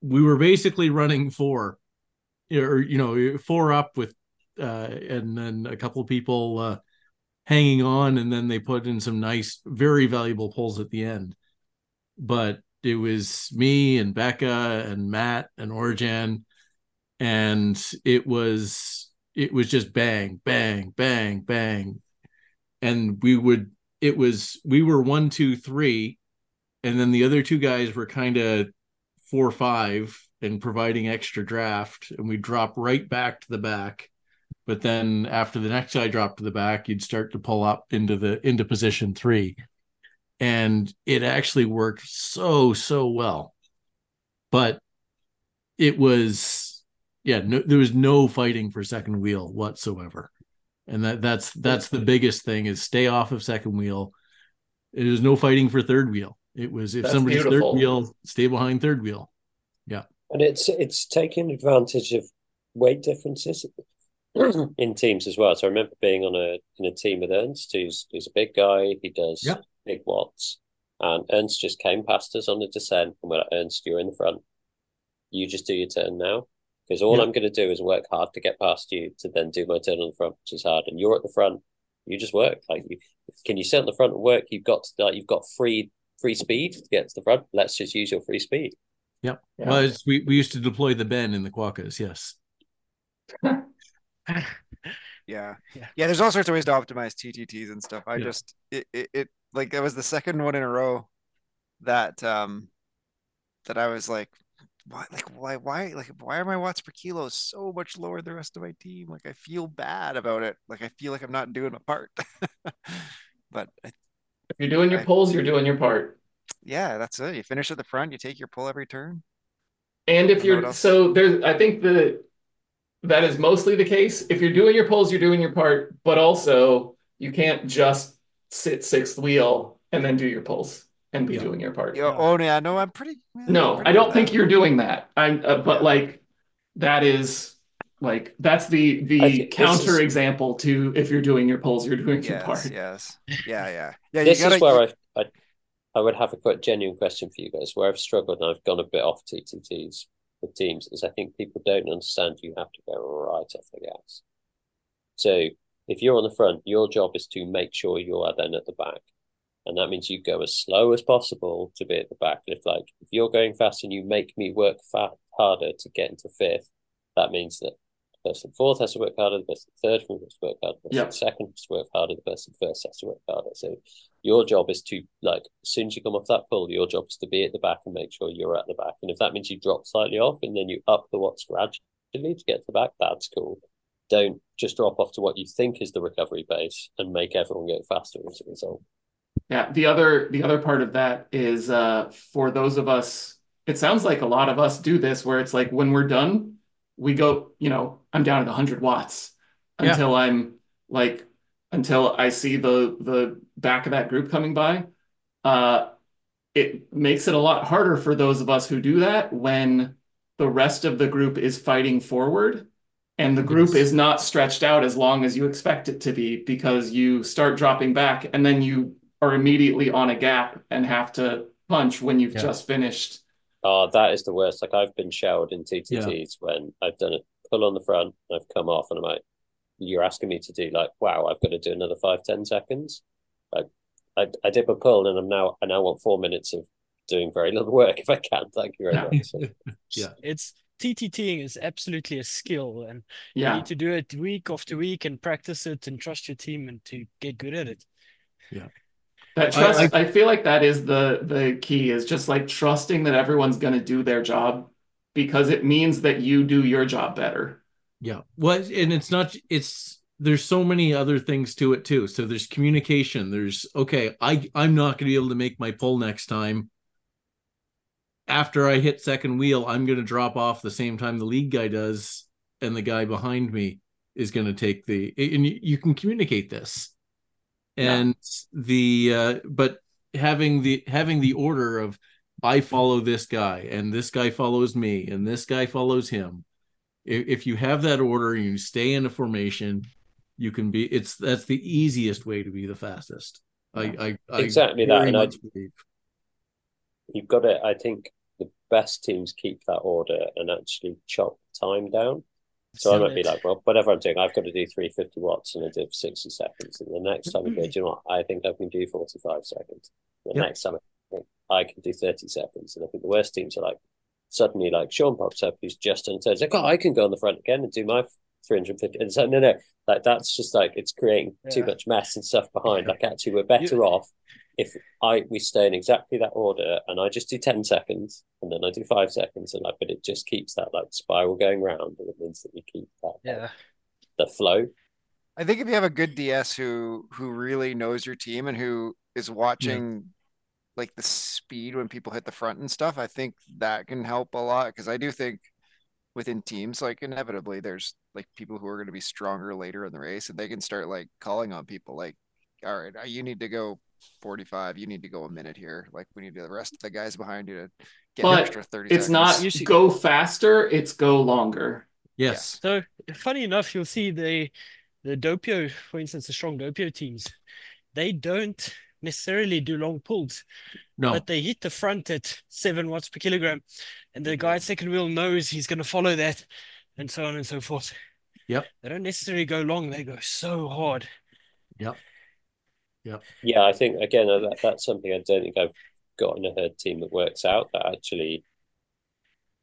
we were basically running four or you know four up with uh and then a couple people uh hanging on and then they put in some nice very valuable pulls at the end. But it was me and becca and matt and orjan and it was it was just bang bang bang bang. And we would it was we were one two three and then the other two guys were kind of four five and providing extra draft and we drop right back to the back. But then after the next guy dropped to the back you'd start to pull up into the into position three. And it actually worked so so well. But it was yeah no, there was no fighting for second wheel whatsoever and that that's that's the biggest thing is stay off of second wheel there was no fighting for third wheel it was if That's somebody's beautiful. third wheel stay behind third wheel Yeah, And it's it's taking advantage of weight differences in teams as well. So I remember being on a in a team with Ernst, who's who's a big guy. He does big watts, and Ernst just came past us on the descent, and we're like, Ernst, you're in the front. You just do your turn now, because all Yep. I'm going to do is work hard to get past you to then do my turn on the front, which is hard. And you're at the front. You just work like you. Can you sit on the front and work? You've got like you've got free free speed to get to the front. Let's just use your free speed. Yep. Yeah. Well, it's, we, we used to deploy the Ben in the Quokkas. Yes. Yeah. Yeah. Yeah. There's all sorts of ways to optimize TTTs and stuff. I Yeah. just, it, it, it, like, that was the second one in a row that, um, that I was like, why, like, why, why, like, why are my watts per kilo so much lower than the rest of my team? Like, I feel bad about it. Like, I feel like I'm not doing my part. but I- If you're doing your Right. pulls, you're doing your part. yeah, that's it. You finish at the front, you take your pull every turn. And if I don't know what you're so there's I think that that is mostly the case. If you're doing your pulls, you're doing your part, but also you can't just sit sixth wheel and then do your pulls and be Yeah. doing your part. Yeah, oh, yeah, no, I'm pretty. yeah, No, pretty I don't think that. you're doing that. I'm uh, but Yeah. like that is like that's the the counter is- example to if you're doing your pulls, you're doing your part. yes. Yeah, yeah. Yeah, this you gotta, is where I, I I would have a quite genuine question for you guys. Where I've struggled and I've gone a bit off TTTs with teams is I think people don't understand you have to go right off the gas. So if you're on the front, your job is to make sure you are then at the back, and that means you go as slow as possible to be at the back. And if like if you're going fast and you make me work fat harder to get into fifth, that means that the person fourth has to work harder, the person third has to work harder, the person second has to work harder, the person first has to work harder. So your job is to like as soon as you come off that pull, your job is to be at the back and make sure you're at the back. And if that means you drop slightly off and then you up the watts gradually to get to the back, that's cool. Don't just drop off to what you think is the recovery base and make everyone go faster as a result. Yeah, the other the other part of that is uh for those of us, it sounds like a lot of us do this where it's like when we're done, we go, you know, I'm down at 100 watts Yeah. until I'm like until I see the the back of that group coming by. Uh it makes it a lot harder for those of us who do that when the rest of the group is fighting forward and the group Yes. is not stretched out as long as you expect it to be because you start dropping back and then you are immediately on a gap and have to punch when you've Yeah. just finished. Oh, that is the worst. Like I've been showered in TTTs when I've done a pull on the front, I've come off, and I'm like, "You're asking me to do like, wow, I've got to do another five, ten seconds." Like, I, I did my pull, and I'm now I now want four minutes of doing very little work if I can. Thank you very much. So, Yeah. It's TTTing is absolutely a skill, and you Yeah. need to do it week after week and practice it and trust your team and to get good at it. That I- trust, I, feel like that is the the key is just like trusting that everyone's going to do their job because it means that you do your job better. Yeah. Well, and it's not it's there's so many other things to it too. So there's communication. There's okay, I I'm not going to be able to make my pull next time. After I hit second wheel, I'm going to drop off the same time the lead guy does and the guy behind me is going to take the and you, you can communicate this. Yeah. And the uh but having the having the order of I follow this guy and this guy follows me and this guy follows him if, if you have that order and you stay in a formation you can be it's that's the easiest way to be the fastest i i, I Exactly that, and I- believe. You've got it. I think the best teams keep that order and actually chop time down. So I might be like, well, whatever I'm doing, I've got to do 350 watts and I do it 60 seconds. And the next time I go, mm-hmm. do you know what? I think I can do 45 seconds. The Yep. next time I think I can do 30 seconds. And I think the worst teams are like, suddenly like Sean pops up, who's just on turns, like, oh, I can go on the front again and do my 350. And so, no, no, like that's just like, it's creating too much mess and stuff behind. Like, actually, we're better off if I we stay in exactly that order and I just do 10 seconds and then I do five seconds and like but it just keeps that like spiral going round and it means that you keep that like, Yeah. the flow. I think if you have a good DS who who really knows your team and who is watching like the speed when people hit the front and stuff, I think that can help a lot because I do think within teams, like inevitably there's like people who are going to be stronger later in the race and they can start like calling on people like, all right, uh, you need to go 45, you need to go a minute here. Like we need the rest of the guys behind you to get an But extra 30 It's seconds. not You see- go faster, it's go longer. yes So funny enough, you'll see the the dopio for instance, the strong dopio teams, they don't necessarily do long pulls, no but they hit the front at seven watts per kilogram, and the guy at second wheel knows he's going to follow that, and so on and so forth. Yep. They don't necessarily go long; they go so hard. yep Yeah, Yeah, I think again uh, that, that's something I don't think I've got in a herd team that works out that actually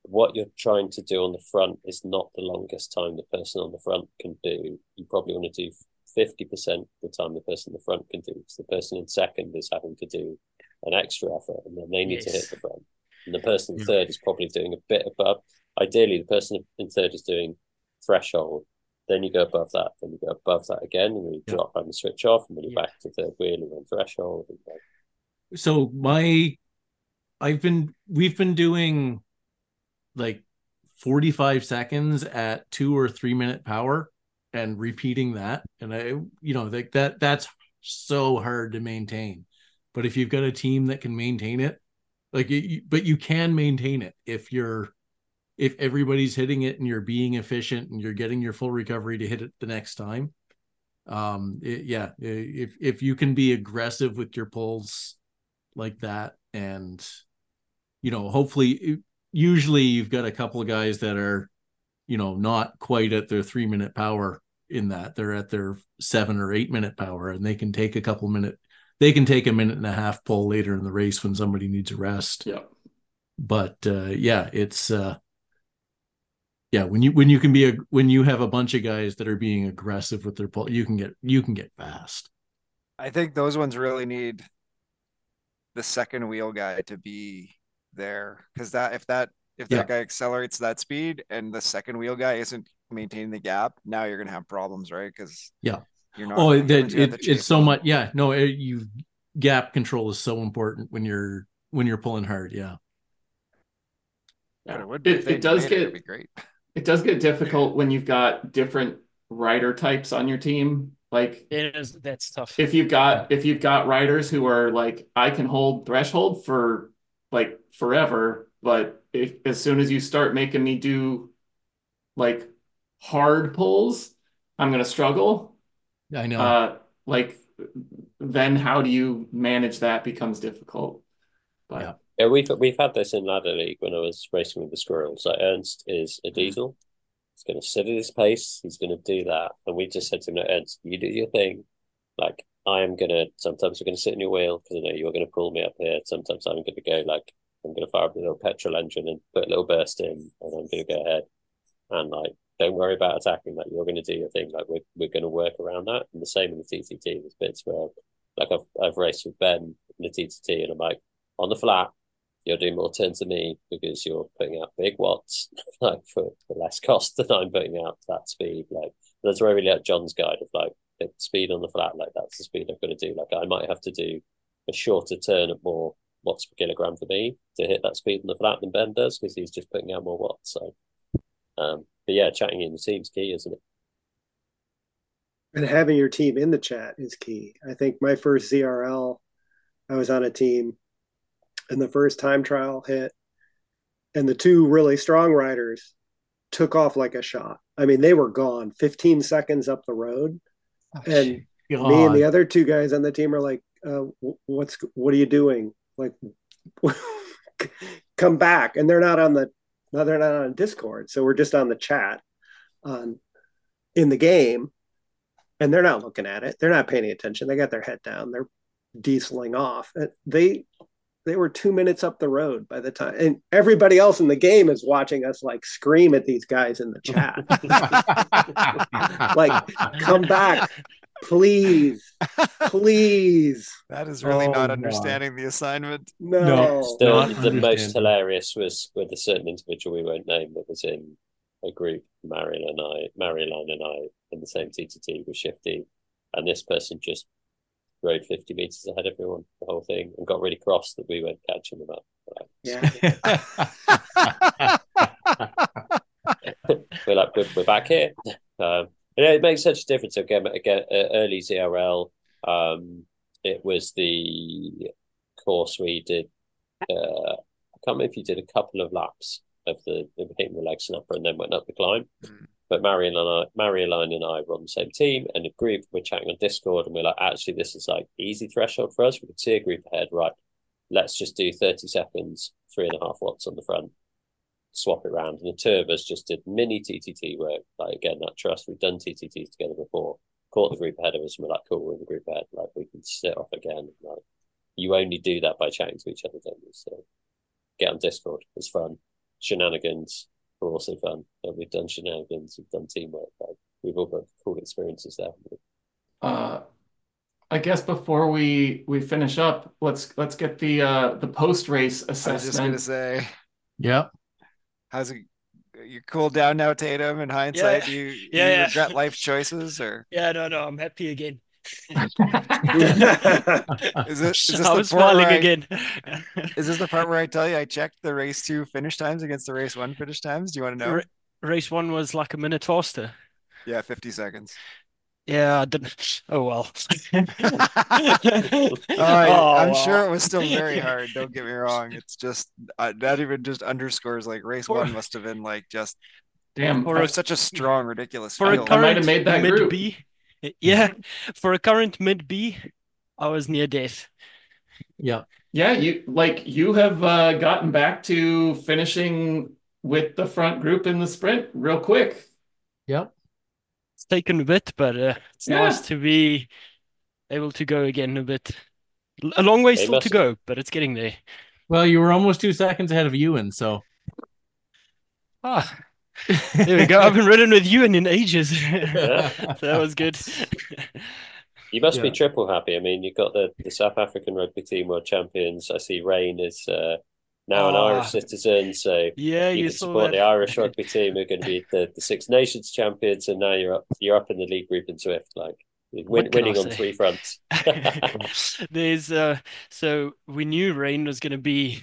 what you're trying to do on the front is not the longest time the person on the front can do. You probably want to do 50% of the time the person in the front can do because the person in second is having to do an extra effort and then they need to hit the front. And the person in Yeah. third is probably doing a bit above. Ideally, the person in third is doing threshold. Then you go above that, then you go above that again, and you Yeah. drop and switch off, and then you're Yeah. back to the wheel and threshold. And like, so my i've been we've been doing like 45 seconds at two or three minute power and repeating that and i you know like that that's so hard to maintain but if you've got a team that can maintain it like you, but you can maintain it if you're if everybody's hitting it and you're being efficient and you're getting your full recovery to hit it the next time um it- yeah if if you can be aggressive with your pulls like that and you know hopefully usually you've got a couple of guys that are you know not quite at their three minute power in that they're at their seven or eight minute power and they can take a couple minute they can take a minute and a half pull later in the race when somebody needs a rest Yeah. but uh yeah it's uh yeah when you when you can be a when you have a bunch of guys that are being aggressive with their pull you can get you can get fast I think those ones really need the second wheel guy to be there because that if that if that Yeah. guy accelerates that speed and the second wheel guy isn't maintaining the gap, now you're gonna have problems, right? Because Yeah. you're not. oh that gonna have it, to it's so much yeah no it, you gap control is so important when you're when you're pulling hard. Yeah. But it would be It- it does made get- it'd be great. It does get difficult when you've got different rider types on your team. Like It is, that's tough. if you've got if you've got riders who are like I can hold threshold for like forever, but if as soon as you start making me do like hard pulls, I'm gonna struggle. I know. Uh, like then how do you manage that becomes difficult. But Yeah. Yeah, we've we've had this in ladder league when I was racing with the squirrels. Like Ernst is Mm-hmm. a diesel. He's going to sit at his pace. He's going to do that, and we just said to him, no, "Ernst, you do your thing. Like I am going to. Sometimes I'm going to sit in your wheel because I know you're going to pull me up here. Sometimes I'm going to go like I'm going to fire up a little petrol engine and put a little burst in, and I'm going to go ahead and like don't worry about attacking. Like you're going to do your thing. Like we're we're going to work around that. And the same in the TTT. There's bits where like I've I've raced with Ben in the TTT, and I'm like on the flat you're doing more turns than me because you're putting out big watts like for, for less cost than I'm putting out that speed. Like that's where really like John's guide of like the speed on the flat, like that's the speed I've got to do. Like I might have to do a shorter turn at more watts per kilogram for me to hit that speed on the flat than Ben does because he's just putting out more watts. So um but yeah, chatting in the team's key, isn't it? And having your team in the chat is key. I think my first ZRL, I was on a team and the first time trial hit, and the two really strong riders took off like a shot. I mean, they were gone 15 seconds up the road. And God. me and the other two guys on the team are like, uh, what's, what are you doing? Like, come back. And they're not on the, no, they're not on Discord. So we're just on the chat on in the game and they're not looking at it. They're not paying attention. They got their head down. They're dieseling off. They they were two minutes up the road by the time, and everybody else in the game is watching us like scream at these guys in the chat, like, "Come back, please, please." That is really Oh, not God. understanding the assignment. No, No. Still, the most hilarious was with a certain individual we won't name that was in a group, Marion and I, Marianne and I, in the same TTT with Shifty, and this person just rode 50 meters ahead of everyone, the whole thing, and got really cross that we weren't catching them up. yeah. we're like, we're, we're back here. Um, and it makes such a difference. Again, again, uh, early ZRL, um, it was the course we did. Uh, I can't remember if you did a couple of laps of the hitting the leg snapper and then went up the climb. Mm. But Marion and I, Marieline and I were on the same team and a group. We're chatting on Discord, and we're like, actually, this is like easy threshold for us. We could see a group ahead, right? Let's just do thirty seconds, three and a half watts on the front, swap it around. And the two of us just did mini TTT work. Like again, that trust. We've done TTTs together before. Caught the group ahead of us, and we're like, cool, we're in the group ahead. Like we can sit off again. Like you only do that by chatting to each other, don't you? So get on Discord. It's fun. Shenanigans are also fun. Uh, we've done shenanigans. We've done teamwork. Like we've all got cool experiences there. uh I guess before we we finish up, let's let's get the uh the post race assessment. I was just gonna say, yep. how's it? You cooled down now, Taitem. In hindsight, Yeah. do you, you Yeah, yeah. regret life choices, or Yeah, no, no, I'm happy again. Is this is this I the was part where smiling I- again. Is this the part where I tell you I checked the race two finish times against the race one finish times? Do you want to know? Ra- Race one was like a minute faster. Yeah, 50 seconds. Yeah, I didn't. Oh well. Oh, I, Oh, I'm well. sure it was still very hard. Don't get me wrong. It's just uh, that even just underscores like race For- one must have been like just Damn, For it a- such a strong, ridiculous For a field. I might have current made that mid group. B, yeah, for a current mid B, I was near death. Yeah. Yeah, you like you have uh, gotten back to finishing with the front group in the sprint real quick. Yep. It's taken a bit, but uh, it's Yeah. nice to be able to go again a bit. A long way They still to go, but it's getting there. Well, you were almost two seconds ahead of Ewan, so Ah, there we go. I haven't ridden with you in, in ages. Yeah. That was good. You must be triple happy. I mean, you've got the, the South African rugby team world champions. I see Rain is uh, now an Ah. Irish citizen, so Yeah, you you can support that. the Irish rugby team who are going to be the, the Six Nations champions, and now you're up you're up in the league group in Zwift. Like Win, What can I winning on three fronts. There's uh so we knew Rain was going to be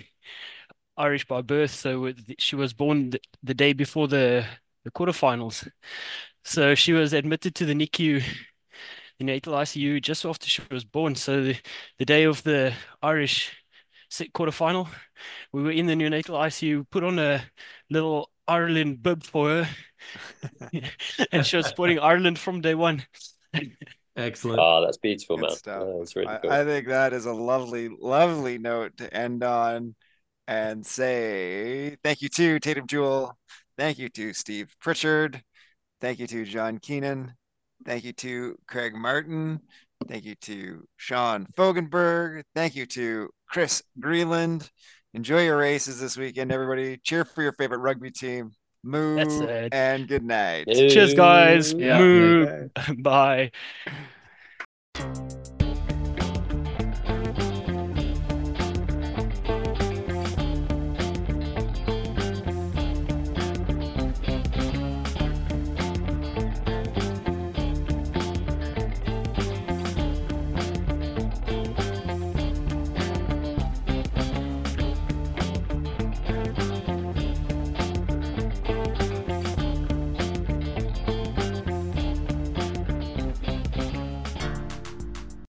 Irish by birth, so she was born the, the day before the the quarterfinals. So she was admitted to the NICU, the natal ICU, just after she was born. So the, the day of the Irish se- quarterfinal, we were in the neonatal ICU, put on a little Ireland bib for her, and she was supporting Ireland from day one. Excellent. Oh, that's beautiful, Good man. stuff. Oh, that's really I, cool. I think that is a lovely, lovely note to end on and say thank you to Taitem Jewell. Thank you to Steve Pritchard. Thank you to John Keenan. Thank you to Craig Martin. Thank you to Sean Fogenberg. Thank you to Chris Greenland. Enjoy your races this weekend, everybody. Cheer for your favorite rugby team. Moo and good night. Cheers, guys. Ooh. Yeah. Moo. Okay. Bye.